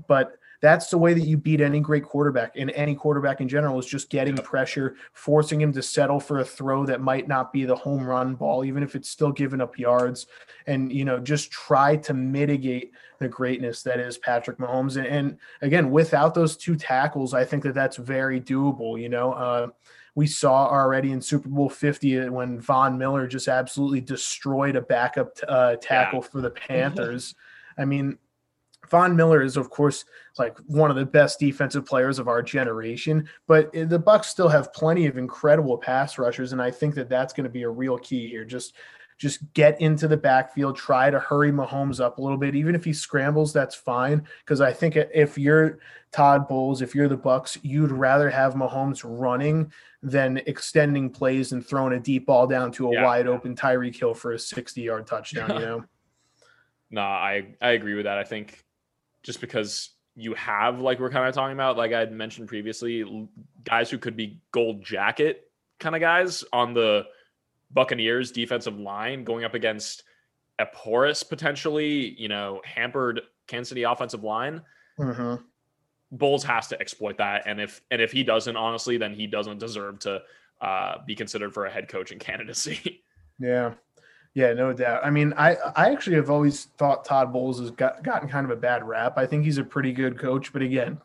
but that's the way that you beat any great quarterback and any quarterback in general is just getting pressure, forcing him to settle for a throw that might not be the home run ball, even if it's still giving up yards. And, you know, just try to mitigate the greatness that is Patrick Mahomes. And, and again, without those two tackles, I think that that's very doable. You know, uh, we saw already in Super Bowl 50 when Von Miller just absolutely destroyed a backup uh, tackle yeah. for the Panthers. I mean, Von Miller is, of course, like one of the best defensive players of our generation, but the Bucks still have plenty of incredible pass rushers, and I think that that's going to be a real key here. Just just get into the backfield, try to hurry Mahomes up a little bit. Even if he scrambles, that's fine. Because I think if you're Todd Bowles, if you're the Bucks, you'd rather have Mahomes running than extending plays and throwing a deep ball down to a yeah. wide open Tyreek Hill for a 60 yard touchdown. You know. no, I I agree with that. I think just because you have, like we're kind of talking about, like I had mentioned previously, guys who could be gold jacket kind of guys on the Buccaneers defensive line going up against a porous, potentially, you know, hampered Kansas City offensive line. Mm-hmm. Bowles has to exploit that, and if and if he doesn't, honestly, then he doesn't deserve to uh, be considered for a head coaching candidacy. Yeah, Yeah, no doubt. I mean, I I actually have always thought Todd Bowles has got, gotten kind of a bad rap. I think he's a pretty good coach, but again,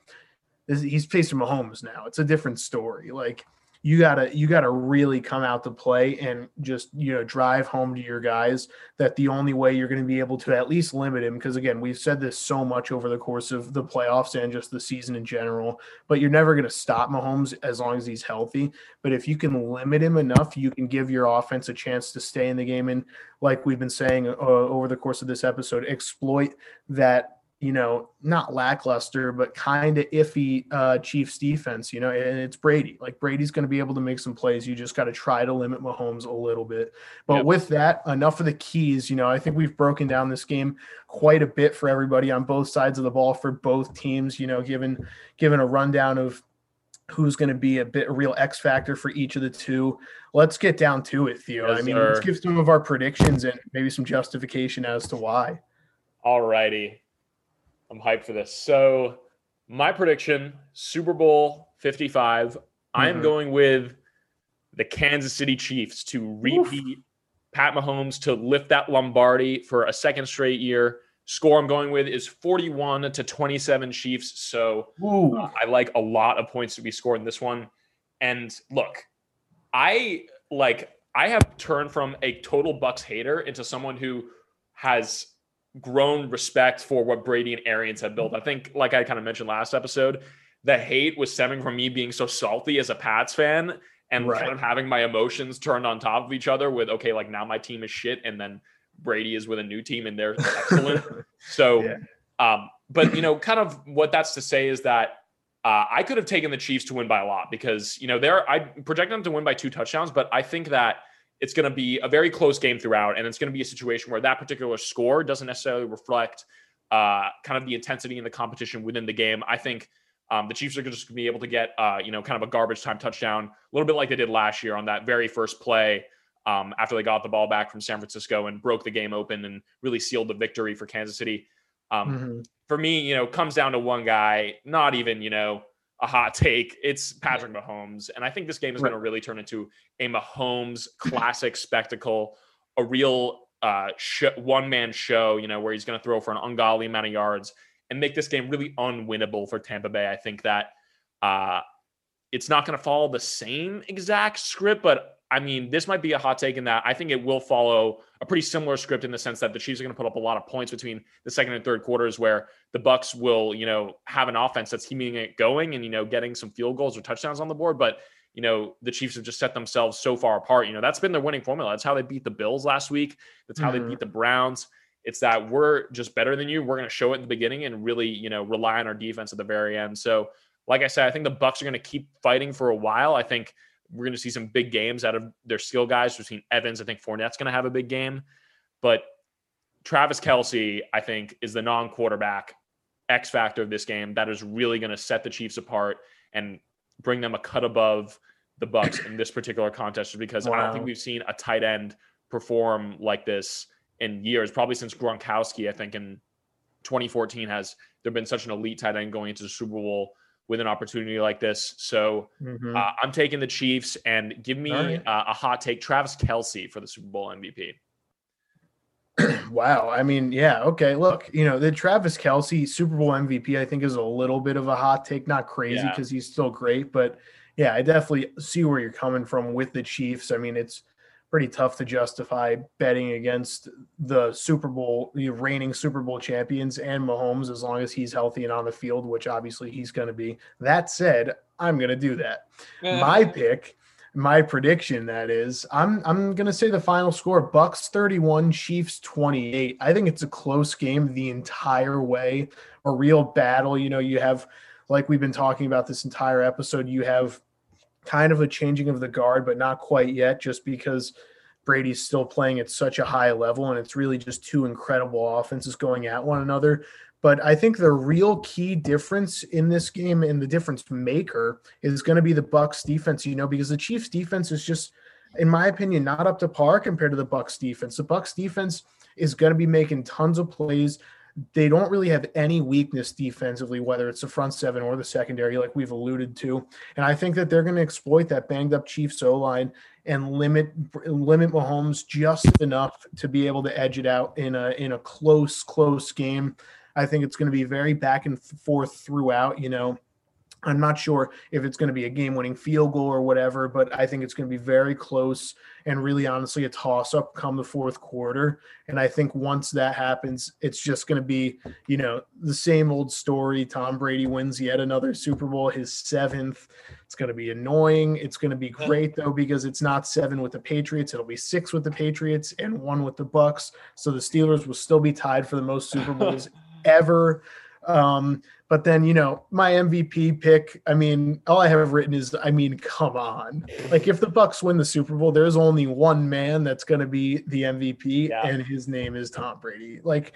this, he's facing Mahomes now. It's a different story. Like you gotta you gotta really come out to play and just you know drive home to your guys that the only way you're going to be able to at least limit him because again we've said this so much over the course of the playoffs and just the season in general but you're never going to stop Mahomes as long as he's healthy. But if you can limit him enough you can give your offense a chance to stay in the game. And like we've been saying uh, over the course of this episode exploit that you know, not lackluster, but kind of iffy uh, Chiefs defense, you know, and it's Brady. Like Brady's going to be able to make some plays. You just got to try to limit Mahomes a little bit. But yep. with that, enough of the keys. You know, I think we've broken down this game quite a bit for everybody on both sides of the ball for both teams, you know, given given a rundown of who's going to be a bit a real X factor for each of the two. Let's get down to it, Theo. Yes, I mean, sir. let's give some of our predictions and maybe some justification as to why. All righty. I'm hyped for this. So, my prediction Super Bowl 55. Mm-hmm. I am mm-hmm. going with the Kansas City Chiefs to repeat Oof. Pat Mahomes to lift that Lombardi for a second straight year. Score I'm going with is 41 to 27 Chiefs. So uh, I like a lot of points to be scored in this one. And look, I like I have turned from a total Bucks hater into someone who has grown respect for what Brady and Arians have built. I think, like I kind of mentioned last episode, the hate was stemming from me being so salty as a Pats fan and right. kind of having my emotions turned on top of each other with, okay, like now my team is shit. And then Brady is with a new team and they're excellent. so, yeah. um, but you know, kind of what that's to say is that uh, I could have taken the Chiefs to win by a lot because you know they're I project them to win by two touchdowns, but I think that it's going to be a very close game throughout, and it's going to be a situation where that particular score doesn't necessarily reflect uh, kind of the intensity and the competition within the game. I think um, the Chiefs are just going to be able to get uh, you know kind of a garbage time touchdown, a little bit like they did last year on that very first play um, after they got the ball back from San Francisco and broke the game open and really sealed the victory for Kansas City. Um, mm-hmm. For me, you know, comes down to one guy, not even you know a hot take. It's Patrick Mahomes. And I think this game is right. going to really turn into a Mahomes classic spectacle, a real uh, sh- one man show, you know, where he's going to throw for an ungodly amount of yards and make this game really unwinnable for Tampa Bay. I think that uh, it's not going to follow the same exact script, but I mean, this might be a hot take in that I think it will follow a pretty similar script in the sense that the Chiefs are going to put up a lot of points between the second and third quarters, where the Bucks will, you know, have an offense that's keeping it going and you know getting some field goals or touchdowns on the board. But you know, the Chiefs have just set themselves so far apart. You know, that's been their winning formula. That's how they beat the Bills last week. That's how mm-hmm. they beat the Browns. It's that we're just better than you. We're going to show it in the beginning and really, you know, rely on our defense at the very end. So, like I said, I think the Bucks are going to keep fighting for a while. I think we're going to see some big games out of their skill guys between Evans. I think Fournette's going to have a big game, but Travis Kelce, I think, is the non-quarterback X factor of this game that is really going to set the Chiefs apart and bring them a cut above the Bucks in this particular contest. Because wow. I don't think we've seen a tight end perform like this in years, probably since Gronkowski. I think in 2014 has there been such an elite tight end going into the Super Bowl with an opportunity like this. So mm-hmm. uh, I'm taking the Chiefs and give me right. uh, a hot take Travis Kelce for the Super Bowl MVP. wow. I mean, yeah. Okay. Look, you know, the Travis Kelce Super Bowl MVP, I think, is a little bit of a hot take. Not crazy because yeah. he's still great, but yeah, I definitely see where you're coming from with the Chiefs. I mean, it's pretty tough to justify betting against the Super Bowl, the reigning Super Bowl champions and Mahomes as long as he's healthy and on the field, which obviously he's going to be. That said, I'm going to do that. My pick, my prediction that is, I'm I'm going to say the final score Bucks 31, Chiefs 28. I think it's a close game the entire way, a real battle. You know, you have like we've been talking about this entire episode, you have kind of a changing of the guard, but not quite yet, just because Brady's still playing at such a high level, and it's really just two incredible offenses going at one another. But I think the real key difference in this game and the difference maker is going to be the Bucks defense, you know, because the Chiefs defense is just, in my opinion, not up to par compared to the Bucks defense. The Bucks defense is going to be making tons of plays they don't really have any weakness defensively, whether it's the front seven or the secondary, like we've alluded to. And I think that they're going to exploit that banged up Chiefs O line and limit limit Mahomes just enough to be able to edge it out in a in a close close game. I think it's going to be very back and forth throughout. You know, I'm not sure if it's going to be a game winning field goal or whatever, but I think it's going to be very close and really honestly a toss up come the fourth quarter. And I think once that happens, it's just going to be, you know, the same old story. Tom Brady wins yet another Super Bowl, his seventh. It's going to be annoying. It's going to be great though, because it's not seven with the Patriots. It'll be six with the Patriots and one with the Bucks. So the Steelers will still be tied for the most Super Bowls ever. Um, but then, you know, my MVP pick, I mean, all I have written is, I mean, come on. Like if the Bucks win the Super Bowl, there's only one man that's going to be the MVP Yeah. and his name is Tom Brady. Like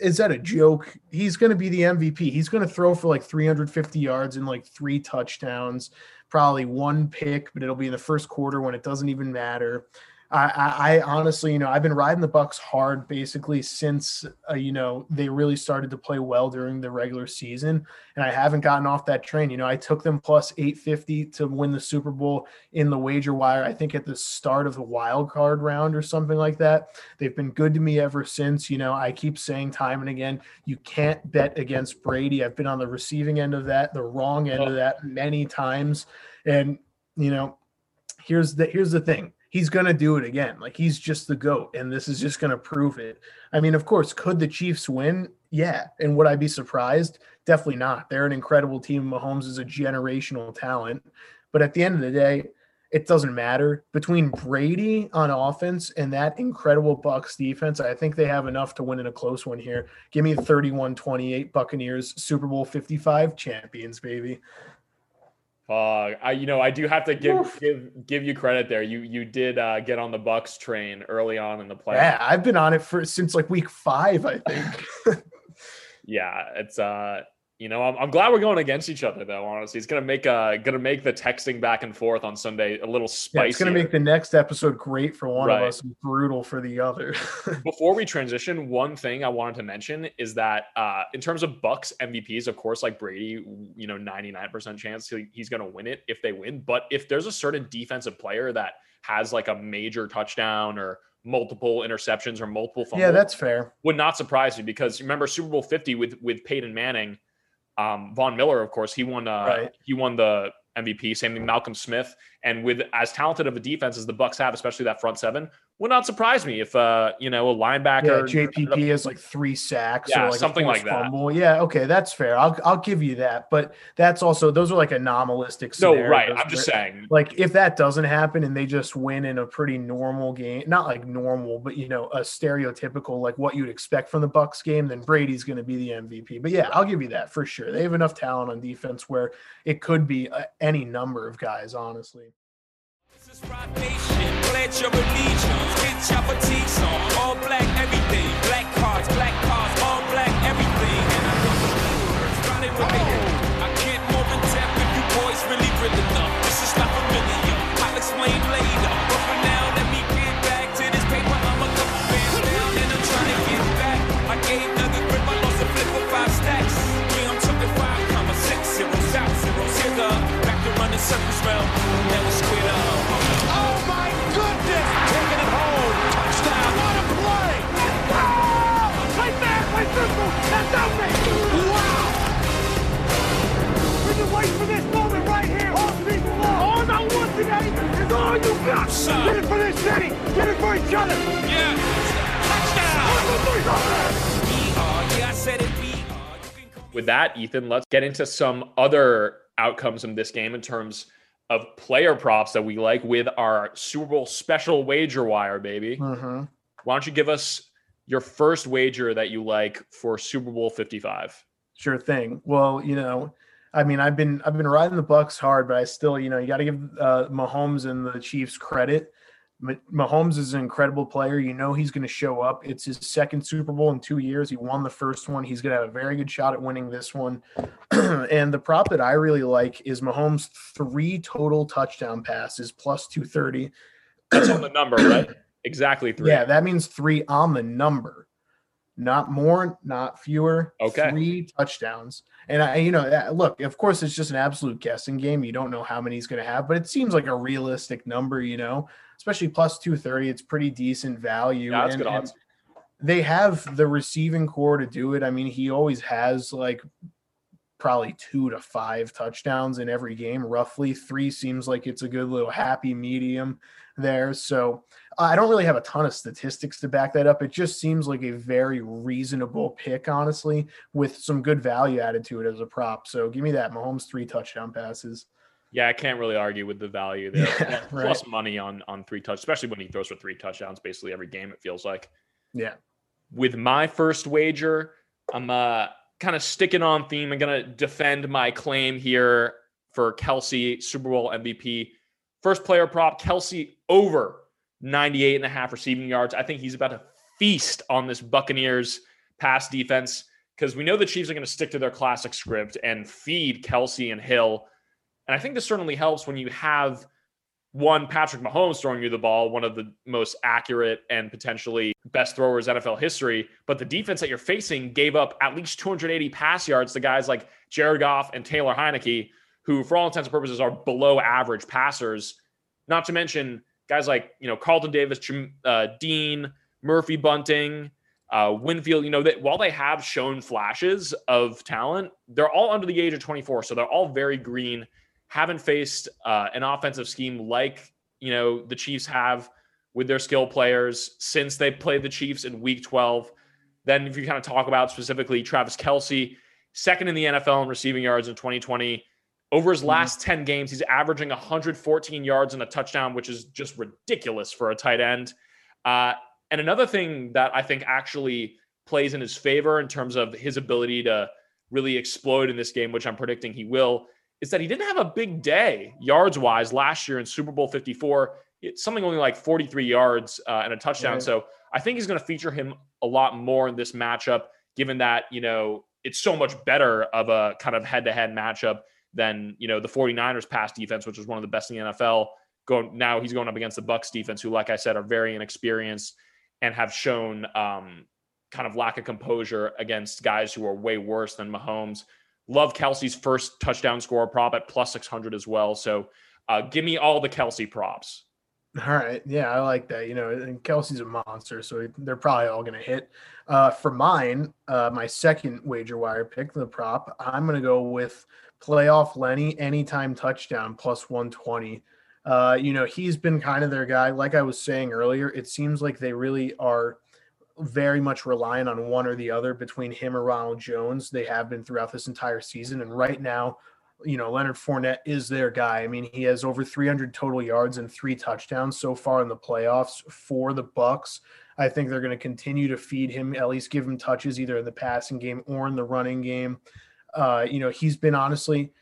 is that a joke? He's going to be the MVP. He's going to throw for like 350 yards and like three touchdowns, probably one pick, but it'll be in the first quarter when it doesn't even matter. I, I, honestly, you know, I've been riding the Bucks hard basically since uh, you know they really started to play well during the regular season, and I haven't gotten off that train. You know, I took them plus eight fifty to win the Super Bowl in the wager wire. I think at the start of the wild card round or something like that. They've been good to me ever since. You know, I keep saying time and again, you can't bet against Brady. I've been on the receiving end of that, the wrong end of that many times, and you know, here's the here's the thing he's going to do it again. Like he's just the goat, and this is just going to prove it. I mean, of course, could the Chiefs win? Yeah. And would I be surprised? Definitely not. They're an incredible team. Mahomes is a generational talent, but at the end of the day, it doesn't matter between Brady on offense and that incredible Bucks defense. I think they have enough to win in a close one here. Give me 31-28 Buccaneers Super Bowl 55 champions, baby. Uh, I you know I do have to give give give you credit there. You you did uh, get on the Bucks train early on in the playoffs. Yeah, I've been on it for since like week 5, I think. yeah, it's uh you know I'm, I'm glad we're going against each other though. Honestly, it's gonna make uh gonna make the texting back and forth on Sunday a little spicy. Yeah, it's going to make the next episode great for one Right. of us, and brutal for the other. Before we transition, one thing I wanted to mention is that uh, in terms of Bucks MVPs, of course, like Brady, you know, 99% chance he- he's going to win it if they win. But if there's a certain defensive player that has like a major touchdown or multiple interceptions or multiple fumbles, yeah, that's fair. would not surprise me because remember Super Bowl 50 with with Peyton Manning, um, Von Miller, of course, he won uh, Right. he won the MVP. Same thing, Malcolm Smith, and with as talented of a defense as the Bucks have, especially that front seven, would not surprise me if uh you know a Yeah, linebacker. JPP has like three sacks Yeah, or like something like that. fumble. Yeah, okay, that's fair. I'll I'll give you that, but that's also those are like anomalistic. No, right. I'm just saying. Like if that doesn't happen and they just win in a pretty normal game, not like normal, but you know, a stereotypical like what you'd expect from the Bucks game, then Brady's going to be the MVP. But yeah, I'll give you that for sure. They have enough talent on defense where it could be uh, any number of guys, honestly. Pledge your allegiance, get your fatigues on, all black everything, black cards, black cars, all black everything, and I know the words, running with me. I can't more than tap if you boys really real enough. This is not familiar, I'll explain later, but for now let me get back to this paper. I'm a couple bands down and I'm trying to get back. I gave Doug a grip, I lost a flip for five stacks. Yeah, I'm talking five comma six zeros out, zeros here, back to running circles round, never squared. Oh my goodness! Taking it home. Touchdown. What a play! Let's go! Play back, play circle. That's open. Wow! We've been waiting for this moment right here all season long. All I want today is all you got. Son. Get it for this city. Get it for each other. Yeah. Touchdown. We are, yeah, I said it. We are. You can call me With that, Ethan, let's get into some other outcomes from this game in terms of player props that we like with our Super Bowl special wager wire, baby. Mm-hmm. Why don't you give us your first wager that you like for Super Bowl 55? Sure thing. Well, you know, I mean, I've been I've been riding the Bucks hard, but I still, you know, you got to give uh, Mahomes and the Chiefs credit. Ma- Mahomes is an incredible player. You know, he's going to show up. It's his second Super Bowl in two years. He won the first one. He's going to have a very good shot at winning this one. and the prop that I really like is Mahomes' three total touchdown passes plus two thirty. That's on the number, right? Exactly three. Yeah, that means three on the number. not more, not fewer. Okay. Three touchdowns. And I, you know, uh, look, of course, it's just an absolute guessing game. You don't know how many he's going to have, but it seems like a realistic number, you know, especially plus 230. It's pretty decent value. Yeah, that's And- good odds. They have the receiving core to do it. I mean, he always has like probably two to five touchdowns in every game, roughly. Three seems like it's a good little happy medium there. So I don't really have a ton of statistics to back that up. It just seems like a very reasonable pick, honestly, with some good value added to it as a prop. So give me that Mahomes three touchdown passes. Yeah, I can't really argue with the value there. Yeah, Plus right. money on on three touch, especially when he throws for three touchdowns basically every game. It feels like. Yeah. With my first wager, I'm uh, kind of sticking on theme. I'm gonna defend my claim here for Kelce Super Bowl MVP. First player prop, Kelce over 98 and a half receiving yards. I think he's about to feast on this Buccaneers pass defense because we know the Chiefs are going to stick to their classic script and feed Kelce and Hill. And I think this certainly helps when you have one Patrick Mahomes throwing you the ball, one of the most accurate and potentially best throwers in NFL history. But the defense that you're facing gave up at least 280 pass yards to guys like Jared Goff and Taylor Heinicke, who, for all intents and purposes, are below average passers. Not to mention guys like you know Carlton Davis, uh, Dean, Murphy Bunting, uh, Winfield. You know that while they have shown flashes of talent, they're all under the age of 24, so they're all very green. Haven't faced uh, an offensive scheme like you know the Chiefs have with their skill players since they played the Chiefs in Week 12. Then, if you kind of talk about specifically Travis Kelce, second in the NFL in receiving yards in 2020. Over his last 10 games, he's averaging 114 yards and a touchdown, which is just ridiculous for a tight end. Uh, and another thing that I think actually plays in his favor in terms of his ability to really explode in this game, which I'm predicting he will, is that he didn't have a big day yards wise last year in Super Bowl 54. It's something only like 43 yards uh, and a touchdown. Right. So I think he's going to feature him a lot more in this matchup, given that, you know, it's so much better of a kind of head to head matchup than, you know, the 49ers pass defense, which is one of the best in the NFL. Going now, he's going up against the Bucks defense, who, like I said, are very inexperienced and have shown um, kind of lack of composure against guys who are way worse than Mahomes. Love Kelce's first touchdown score prop at plus 600 as well. So uh, give me all the Kelce props. All right. Yeah, I like that. You know, and Kelce's a monster, so they're probably all going to hit. Uh, for mine, uh, my second wager wire pick, the prop, I'm going to go with playoff Lenny anytime touchdown plus 120. Uh, you know, he's been kind of their guy. Like I was saying earlier, it seems like they really are very much relying on one or the other between him or Ronald Jones. They have been throughout this entire season. And right now, you know, Leonard Fournette is their guy. I mean, he has over 300 total yards and three touchdowns so far in the playoffs for the Bucks. I think they're going to continue to feed him, at least give him touches either in the passing game or in the running game. Uh, you know, he's been honestly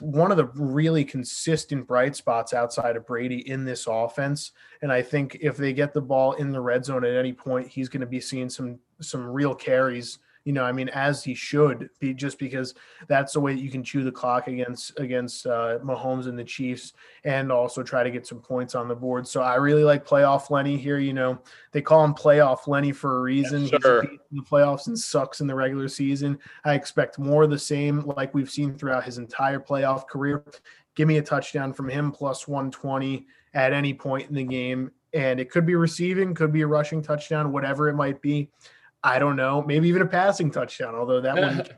one of the really consistent bright spots outside of Brady in this offense. And I think if they get the ball in the red zone at any point, he's going to be seeing some some real carries. You know, I mean, as he should be, just because that's the way that you can chew the clock against against uh, Mahomes and the Chiefs, and also try to get some points on the board. So I really like playoff Lenny here. You know, they call him playoff Lenny for a reason. Yes, He's sir. a beast in the playoffs and sucks in the regular season. I expect more of the same, like we've seen throughout his entire playoff career. Give me a touchdown from him plus 120 at any point in the game. And it could be receiving, could be a rushing touchdown, whatever it might be. I don't know. Maybe even a passing touchdown, although that count.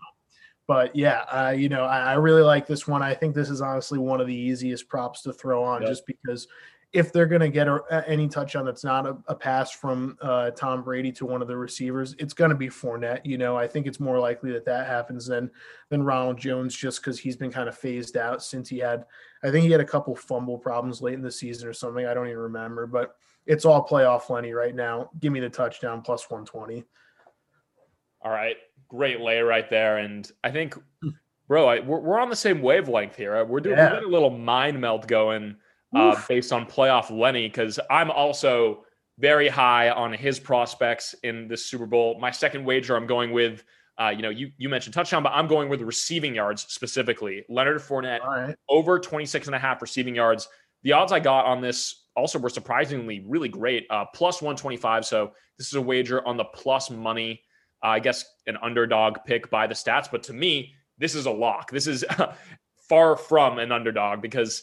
But yeah, uh, you know, I, I really like this one. I think this is honestly one of the easiest props to throw on Yep. just because if they're going to get a, any touchdown that's not a, a pass from uh, Tom Brady to one of the receivers, it's going to be Fournette. You know, I think it's more likely that that happens than than Ronald Jones, just because he's been kind of phased out since he had, I think he had a couple fumble problems late in the season or something. I don't even remember, but it's all playoff Lenny right now. Give me the touchdown plus 120. All right, great lay right there, and I think, bro, I, we're, we're on the same wavelength here. We're doing Yeah. a little mind melt going uh, based on playoff Lenny because I'm also very high on his prospects in this Super Bowl. My second wager, I'm going with. Uh, you know, you, you mentioned touchdown, but I'm going with receiving yards specifically. Leonard Fournette right. over 26 and a half receiving yards. The odds I got on this also were surprisingly really great, uh, plus 125. So this is a wager on the plus money. I guess an underdog pick by the stats, but to me, this is a lock. This is far from an underdog because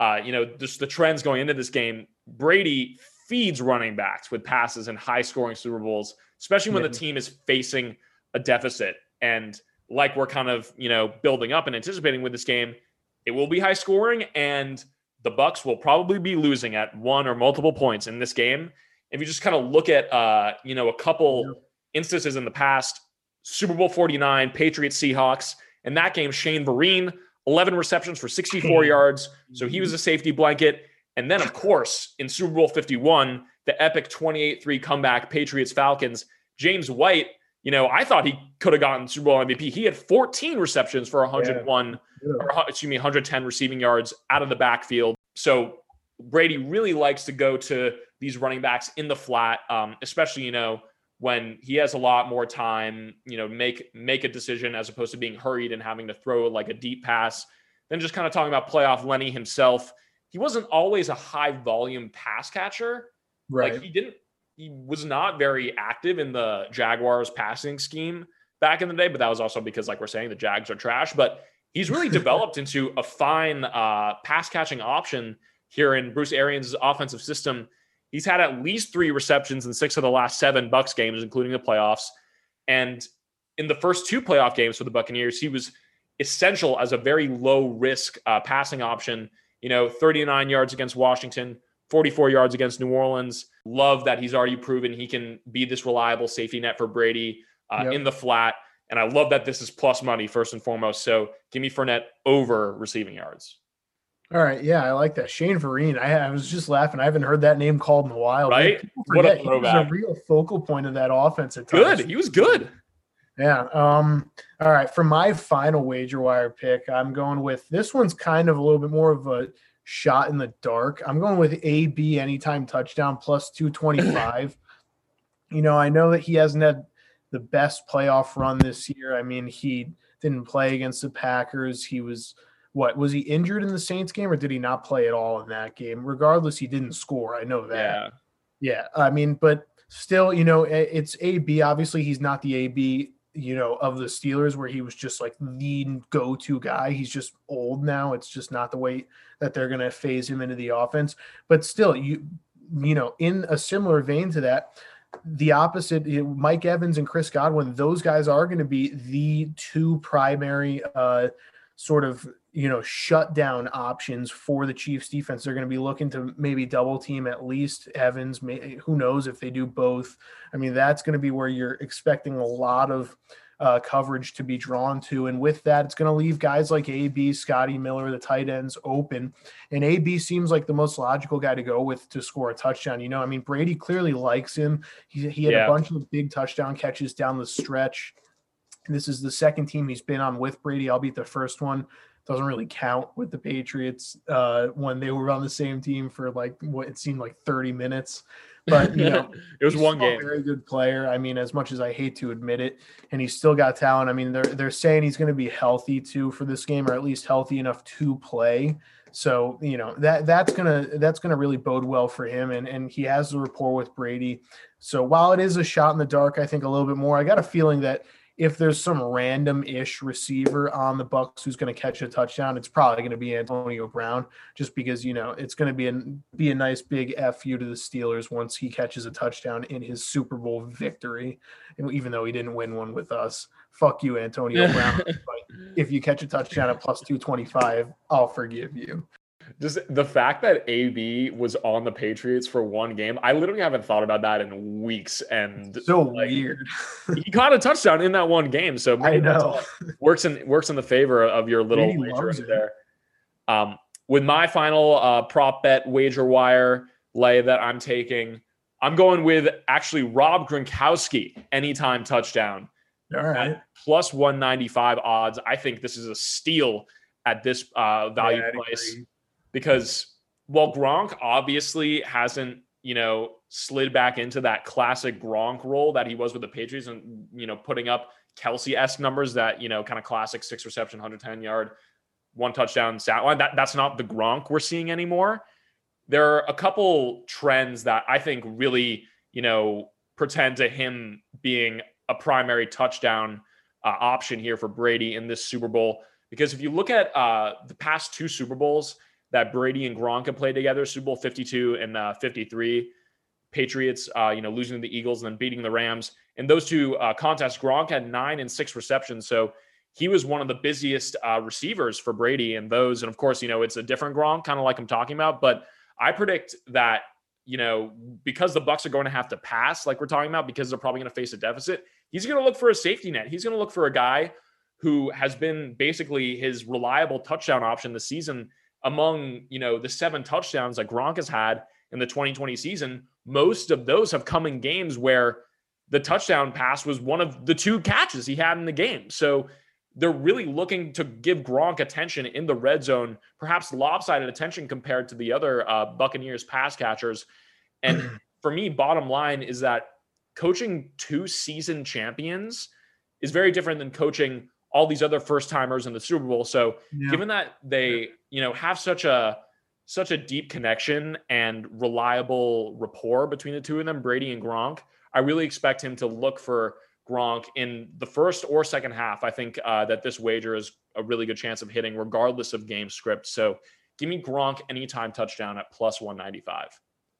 uh, you know just the trends going into this game. Brady feeds running backs with passes and high scoring Super Bowls, especially when Yeah. the team is facing a deficit. And like we're kind of you know building up and anticipating with this game, it will be high scoring and the Bucks will probably be losing at one or multiple points in this game. If you just kind of look at uh, you know a couple instances in the past, Super Bowl 49, Patriots Seahawks, in that game Shane Vereen 11 receptions for 64 yards, so he was a safety blanket. And then of course, in Super Bowl 51, the epic 28-3 comeback Patriots Falcons, James White, you know, I thought he could have gotten Super Bowl MVP. He had 14 receptions for 101 or excuse me, 110 receiving yards out of the backfield. So Brady really likes to go to these running backs in the flat, um, especially you know when he has a lot more time, you know, make make a decision as opposed to being hurried and having to throw like a deep pass. Then just kind of talking about playoff Lenny himself, he wasn't always a high volume pass catcher. Right. Like he didn't, he was not very active in the Jaguars passing scheme back in the day, but that was also because, like we're saying, the Jags are trash. But he's really developed into a fine uh, pass catching option here in Bruce Arians' offensive system. He's had at least three receptions in six of the last seven Bucks games, including the playoffs. And in the first two playoff games for the Buccaneers, he was essential as a very low risk uh, passing option. You know, 39 yards against Washington, 44 yards against New Orleans. Love that he's already proven he can be this reliable safety net for Brady uh, Yep. in the flat. And I love that this is plus money first and foremost. So give me Fournette over receiving yards. All right, yeah, I like that. Shane Vereen. I, I was just laughing. I haven't heard that name called in a while. Right? What a forget he was a real focal point of that offense at times. Good. He was good. Yeah. Um. All right. For my final wager wire pick, I'm going with this one's kind of a little bit more of a shot in the dark. I'm going with AB anytime touchdown plus 225. you know, I know that he hasn't had the best playoff run this year. I mean, he didn't play against the Packers. He was what was he injured in the Saints game or did he not play at all in that game? Regardless, he didn't score. I know that. Yeah. Yeah, I mean, but still, you know, it's AB. Obviously, he's not the AB, you know, of the Steelers where he was just like the go-to guy. He's just old now. It's just not the way that they're going to phase him into the offense. But still, you you know, in a similar vein to that, the opposite, you know, Mike Evans and Chris Godwin, those guys are going to be the two primary uh sort of you know shutdown options for the Chiefs defense. They're going to be looking to maybe double team at least Evans. May, who knows if they do both? I mean, that's going to be where you're expecting a lot of uh, coverage to be drawn to, and with that, it's going to leave guys like AB, Scotty Miller, the tight ends open. And AB seems like the most logical guy to go with to score a touchdown. You know, I mean, Brady clearly likes him. He, he had Yeah. a bunch of big touchdown catches down the stretch. This is the second team he's been on with Brady, albeit the first one doesn't really count with the Patriots uh, when they were on the same team for like what it seemed like 30 minutes. But you know, it was one game. A very good player. I mean, as much as I hate to admit it, and he's still got talent. I mean, they're they're saying he's going to be healthy too for this game, or at least healthy enough to play. So you know that that's gonna that's gonna really bode well for him, and and he has the rapport with Brady. So while it is a shot in the dark, I think a little bit more. I got a feeling that if there's some random-ish receiver on the Bucks who's going to catch a touchdown, it's probably going to be Antonio Brown, just because you know it's going to be a be a nice big fu to the Steelers once he catches a touchdown in his Super Bowl victory, and even though he didn't win one with us. Fuck you, Antonio Brown. but if you catch a touchdown at plus 225, I'll forgive you. Just the fact that AB was on the Patriots for one game, I literally haven't thought about that in weeks. And So like, weird. he caught a touchdown in that one game, so I know. works in works in the favor of your little wager loves right it. there. Um, with my final uh, prop bet wager wire lay that I'm taking, I'm going with actually Rob Gronkowski anytime touchdown All right. plus 195 odds. I think this is a steal at this uh, value Yeah, price agree. Because while Gronk obviously hasn't, you know, slid back into that classic Gronk role that he was with the Patriots and, you know, putting up Kelce esque numbers that, you know, kind of classic six reception, 110 yard, one touchdown stat line. That, that's not the Gronk we're seeing anymore. There are a couple trends that I think really, you know, pretend to him being a primary touchdown uh, option here for Brady in this Super Bowl. Because if you look at uh, the past two Super Bowls that Brady and Gronk played together, Super Bowl 52 and uh, 53, Patriots, uh, you know, losing the Eagles and then beating the Rams. In those two uh, contests, Gronk had nine and six receptions. So he was one of the busiest uh, receivers for Brady in those. And of course, you know, it's a different Gronk, kind of like I'm talking about. But I predict that, you know, because the Bucks are going to have to pass, like we're talking about, because they're probably going to face a deficit, he's going to look for a safety net. He's going to look for a guy who has been basically his reliable touchdown option this season among, you know, the seven touchdowns that Gronk has had in the 2020 season. Most of those have come in games where the touchdown pass was one of the two catches he had in the game. So they're really looking to give Gronk attention in the red zone, perhaps lopsided attention compared to the other uh, Buccaneers pass catchers. And for me, bottom line is that coaching two season champions is very different than coaching all these other first timers in the Super Bowl. So, Yeah. given that they, you know, have such a such a deep connection and reliable rapport between the two of them, Brady and Gronk, I really expect him to look for Gronk in the first or second half. I think uh, that this wager is a really good chance of hitting, regardless of game script. So, give me Gronk anytime touchdown at plus one ninety five.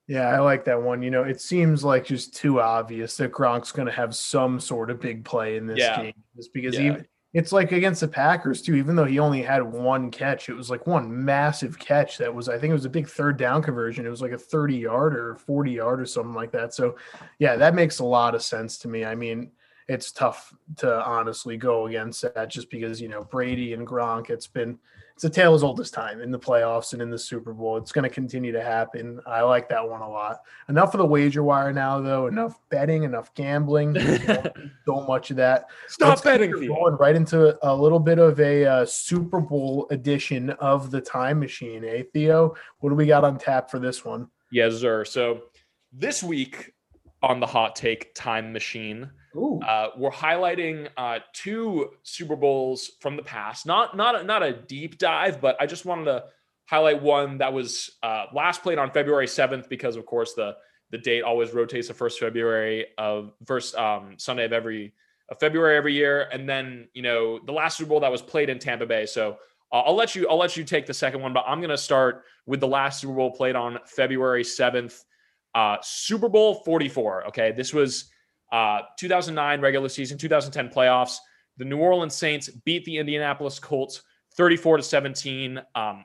Yeah, I like that one. You know, it seems like just too obvious that Gronk's going to have some sort of big play in this Yeah. game, just because Yeah. even it's like against the Packers too. Even though he only had one catch, it was like one massive catch that was, I think, it was a big third down conversion. It was like a thirty yard or forty yard or something like that. So, yeah, that makes a lot of sense to me. I mean, it's tough to honestly go against that just because you know Brady and Gronk. It's been it's a tale as old as time in the playoffs and in the Super Bowl. It's going to continue to happen. I like that one a lot. Enough of the wager wire now, though. Enough betting, enough gambling. so much of that. Stop Let's betting. Going right into a little bit of a uh, Super Bowl edition of the Time Machine. Eh, Theo? What do we got on tap for this one? Yes, sir. So this week on the Hot Take Time Machine, uh, we're highlighting uh, two Super Bowls from the past. Not not a, not a deep dive, but I just wanted to highlight one that was uh, last played on February seventh because, of course, the the date always rotates the first February of first um, Sunday of every of February every year, and then you know the last Super Bowl that was played in Tampa Bay. So uh, I'll let you I'll let you take the second one, but I'm gonna start with the last Super Bowl played on February seventh, uh, Super Bowl 44. Okay, this was uh, 2009 regular season, 2010 playoffs. The New Orleans Saints beat the Indianapolis Colts 34 to 17. Um,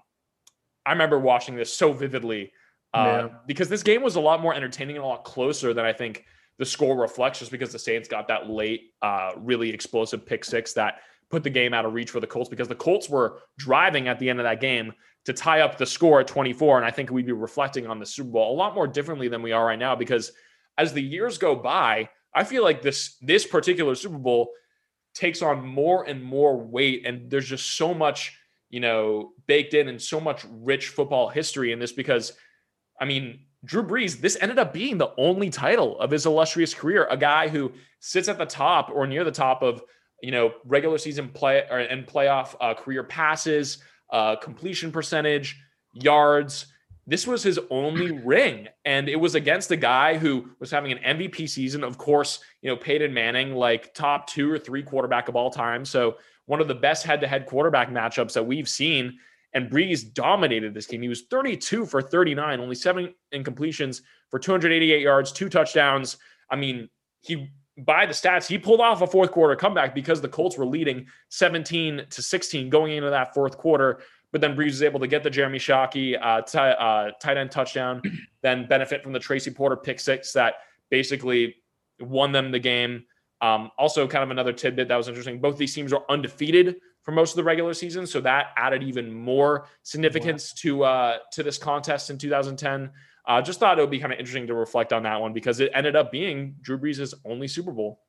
I remember watching this so vividly uh, Yeah. because this game was a lot more entertaining and a lot closer than I think the score reflects, just because the Saints got that late, uh, really explosive pick six that put the game out of reach for the Colts because the Colts were driving at the end of that game to tie up the score at 24. And I think we'd be reflecting on the Super Bowl a lot more differently than we are right now because as the years go by, I feel like this this particular Super Bowl takes on more and more weight, and there's just so much, you know, baked in and so much rich football history in this because, I mean, Drew Brees, this ended up being the only title of his illustrious career. A guy who sits at the top or near the top of, you know, regular season play or, and playoff uh, career passes, uh, completion percentage, yards. This was his only ring, and it was against a guy who was having an MVP season. Of course, you know Peyton Manning, like top two or three quarterback of all time. So one of the best head-to-head quarterback matchups that we've seen. And Brees dominated this game. He was 32 for 39, only seven incompletions for 288 yards, two touchdowns. I mean, he by the stats, he pulled off a fourth quarter comeback because the Colts were leading 17 to 16 going into that fourth quarter. But then Brees was able to get the Jeremy Shockey uh, t- uh, tight end touchdown, then benefit from the Tracy Porter pick six that basically won them the game. Um, also, kind of another tidbit that was interesting. Both these teams are undefeated for most of the regular season, so that added even more significance to uh, to this contest in 2010. Uh, just thought it would be kind of interesting to reflect on that one because it ended up being Drew Brees' only Super Bowl.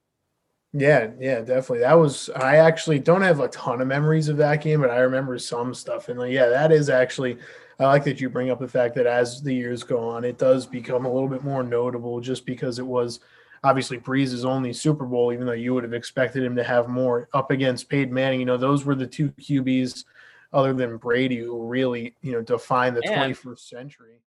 Yeah, yeah, definitely. That was I actually don't have a ton of memories of that game, but I remember some stuff. And like, yeah, that is actually I like that you bring up the fact that as the years go on, it does become a little bit more notable just because it was obviously Brees's only Super Bowl, even though you would have expected him to have more up against Peyton Manning. You know, those were the two QBs other than Brady who really, you know, defined the 21st century.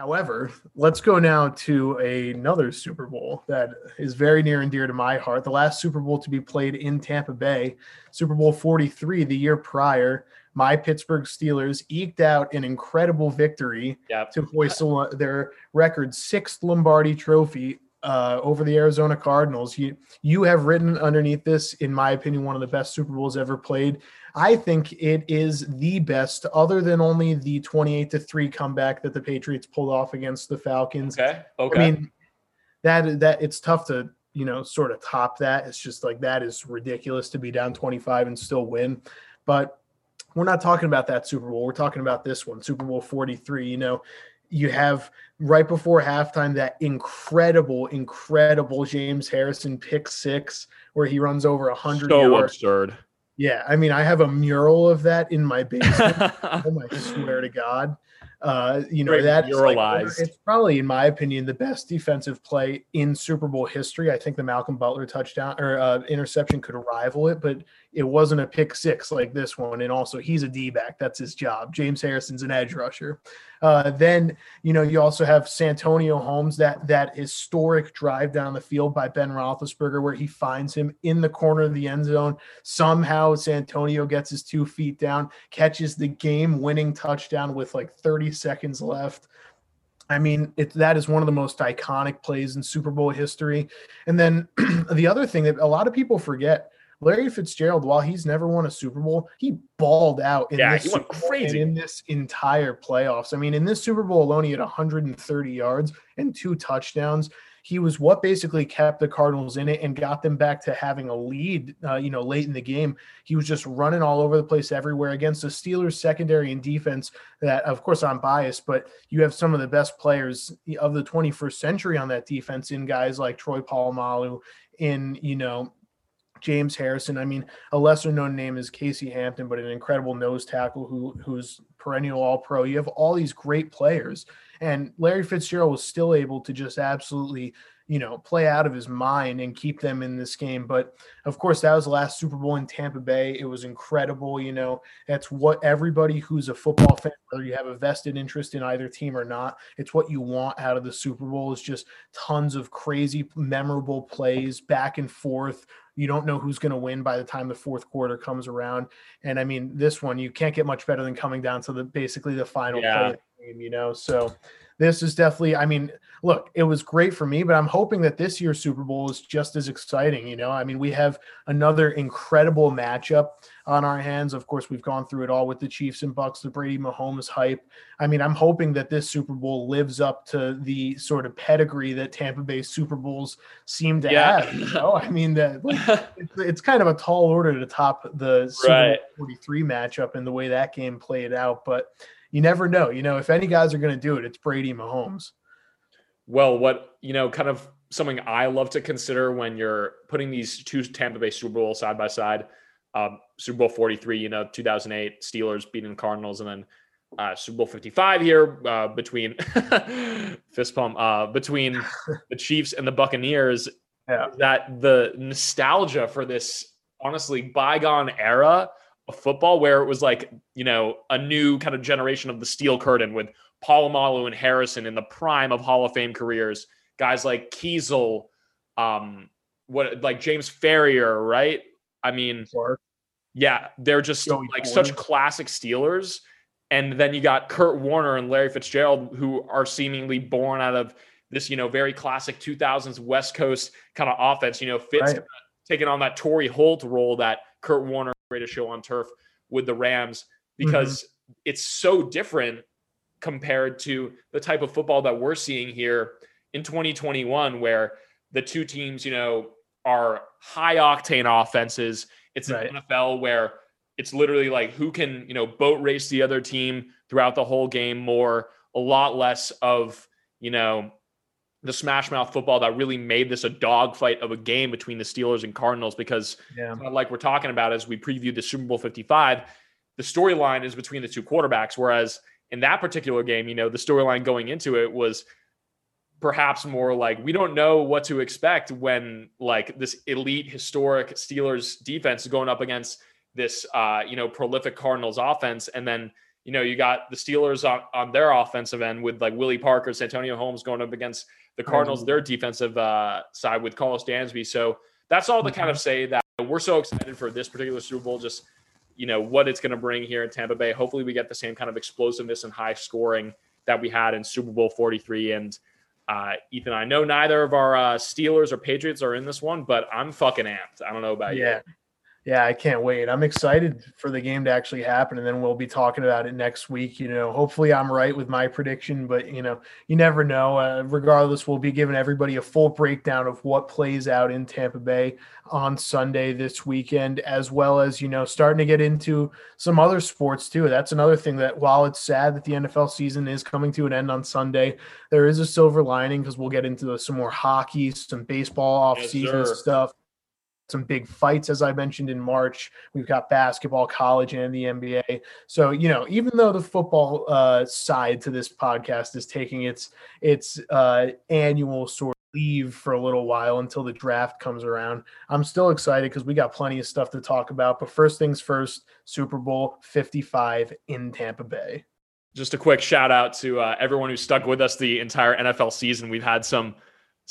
However, let's go now to another Super Bowl that is very near and dear to my heart. The last Super Bowl to be played in Tampa Bay, Super Bowl 43, the year prior. My Pittsburgh Steelers eked out an incredible victory Yep. to hoist their record sixth Lombardi trophy uh, over the Arizona Cardinals. You you have written underneath this, in my opinion, one of the best Super Bowls ever played. I think it is the best, other than only the twenty-eight to three comeback that the Patriots pulled off against the Falcons. Okay. Okay. I mean, that that it's tough to you know sort of top that. It's just like that is ridiculous to be down 25 and still win. But we're not talking about that Super Bowl. We're talking about this one, Super Bowl 43. You know, you have right before halftime that incredible, incredible James Harrison pick six where he runs over a hundred so yards. absurd. Yeah, I mean, I have a mural of that in my basement. Oh, I swear to God. Uh, you know, that like, it's probably, in my opinion, the best defensive play in Super Bowl history. I think the Malcolm Butler touchdown or uh, interception could rival it, but it wasn't a pick six like this one. And also, he's a D back. That's his job. James Harrison's an edge rusher. Uh, then, you know, you also have Santonio Holmes, that that historic drive down the field by Ben Roethlisberger, where he finds him in the corner of the end zone. Somehow, Santonio gets his two feet down, catches the game-winning touchdown with like 30 seconds left. I mean, it, that is one of the most iconic plays in Super Bowl history. And then the other thing that a lot of people forget. Larry Fitzgerald, while he's never won a Super Bowl, he balled out in Yeah, this he went Super Bowl and crazy. in this entire playoffs. I mean, in this Super Bowl alone, he had 130 yards and two touchdowns. He was what basically kept the Cardinals in it and got them back to having a lead. Uh, you know, late in the game, he was just running all over the place everywhere against the Steelers secondary and defense. That, of course, I'm biased, but you have some of the best players of the 21st century on that defense in guys like Troy Polamalu, in you know James Harrison. I mean, a lesser known name is Casey Hampton, but an incredible nose tackle who who's perennial all pro. You have all these great players. And Larry Fitzgerald was still able to just absolutely, you know, play out of his mind and keep them in this game. But of course, that was the last Super Bowl in Tampa Bay. It was incredible. You know, that's what everybody who's a football fan, whether you have a vested interest in either team or not, it's what you want out of the Super Bowl is just tons of crazy, memorable plays back and forth. You don't know who's going to win by the time the fourth quarter comes around. And I mean, this one, you can't get much better than coming down to the basically the final Yeah. play of the game, you know? So this is definitely, I mean, look, it was great for me, but I'm hoping that this year's Super Bowl is just as exciting, you know? I mean, we have another incredible matchup on our hands. Of course, we've gone through it all with the Chiefs and Bucks, the Brady Mahomes hype. I mean, I'm hoping that this Super Bowl lives up to the sort of pedigree that Tampa Bay Super Bowls seem to Yeah. have. You know? I mean, that like, it's, it's kind of a tall order to top the Super Right. Bowl 43 matchup and the way that game played out. But you never know. You know, if any guys are going to do it, it's Brady Mahomes. Well, what you know, kind of something I love to consider when you're putting these two Tampa Bay Super Bowls side by side. Um, Super Bowl 43, you know, 2008 Steelers beating the Cardinals, and then uh, Super Bowl 55 here uh, between fist pump uh, between the Chiefs and the Buccaneers. Yeah. That the nostalgia for this honestly bygone era of football, where it was like you know a new kind of generation of the steel curtain with Polamalu and Harrison in the prime of Hall of Fame careers. Guys like Keisel, um, what like James Farrior, right? I mean, Clark. yeah, they're just Joey like Porter. such classic Steelers. And then you got Kurt Warner and Larry Fitzgerald, who are seemingly born out of this, you know, very classic 2000s West Coast kind of offense. You know, Fitz Right. taking on that Torry Holt role that Kurt Warner greatest show on turf with the Rams because it's so different compared to the type of football that we're seeing here in 2021, where the two teams, you know, are high octane offenses. It's an Right. NFL where it's literally like who can, you know, boat race the other team throughout the whole game more, a lot less of, you know, the smash mouth football that really made this a dogfight of a game between the Steelers and Cardinals because Yeah. like we're talking about as we previewed the Super Bowl 55, the storyline is between the two quarterbacks. Whereas in that particular game, you know, the storyline going into it was perhaps more like we don't know what to expect when like this elite historic Steelers defense is going up against this uh, you know, prolific Cardinals offense. And then you know, you got the Steelers on, on their offensive end with like Willie Parker, Santonio Holmes going up against the Cardinals, their defensive uh, side with Karlos Dansby. So that's all to kind of say that we're so excited for this particular Super Bowl. Just you know what it's going to bring here in Tampa Bay. Hopefully, we get the same kind of explosiveness and high scoring that we had in Super Bowl 43. And uh, Ethan, I know neither of our uh, Steelers or Patriots are in this one, but I'm fucking amped. I don't know about Yeah. you. Yeah, I can't wait. I'm excited for the game to actually happen, and then we'll be talking about it next week. You know, hopefully I'm right with my prediction, but you know, you never know. Uh, regardless, we'll be giving everybody a full breakdown of what plays out in Tampa Bay on Sunday this weekend, as well as you know, starting to get into some other sports too. That's another thing that while it's sad that the NFL season is coming to an end on Sunday, there is a silver lining because we'll get into some more hockey, some baseball Yes, off-season sir. stuff some big fights, as I mentioned in March. We've got basketball, college, and the NBA. So you know, even though the football uh, side to this podcast is taking its its uh, annual sort of leave for a little while until the draft comes around, I'm still excited because we got plenty of stuff to talk about. But first things first, Super Bowl 55 in Tampa Bay. Just a quick shout out to uh, everyone who stuck with us the entire NFL season. We've had some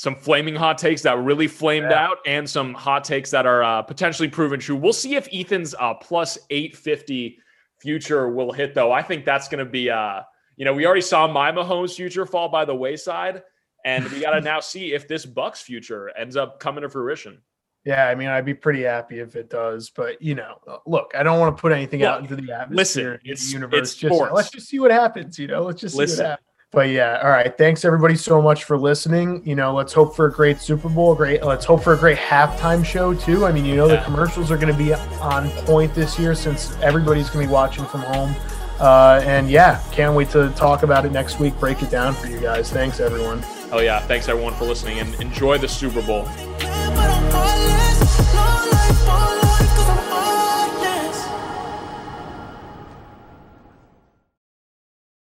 some flaming hot takes that really flamed Yeah. out, and some hot takes that are uh, potentially proven true. We'll see if Ethan's uh, plus eight fifty future will hit, though. I think that's going to be, uh, you know, we already saw my Mahomes future fall by the wayside, and we got to now see if this Bucks future ends up coming to fruition. Yeah, I mean, I'd be pretty happy if it does, but you know, look, I don't want to put anything out into the atmosphere, listen, in the it's- universe. it's just sports. let's just see what happens. You know, let's just see Listen. What happens. But yeah, all right. Thanks everybody so much for listening. You know, let's hope for a great Super Bowl. Great. Let's hope for a great halftime show too. I mean, you know, the commercials are going to be on point this year since everybody's going to be watching from home. Uh, and yeah, can't wait to talk about it next week. Break it down for you guys. Thanks everyone. Oh yeah, thanks everyone for listening, and enjoy the Super Bowl.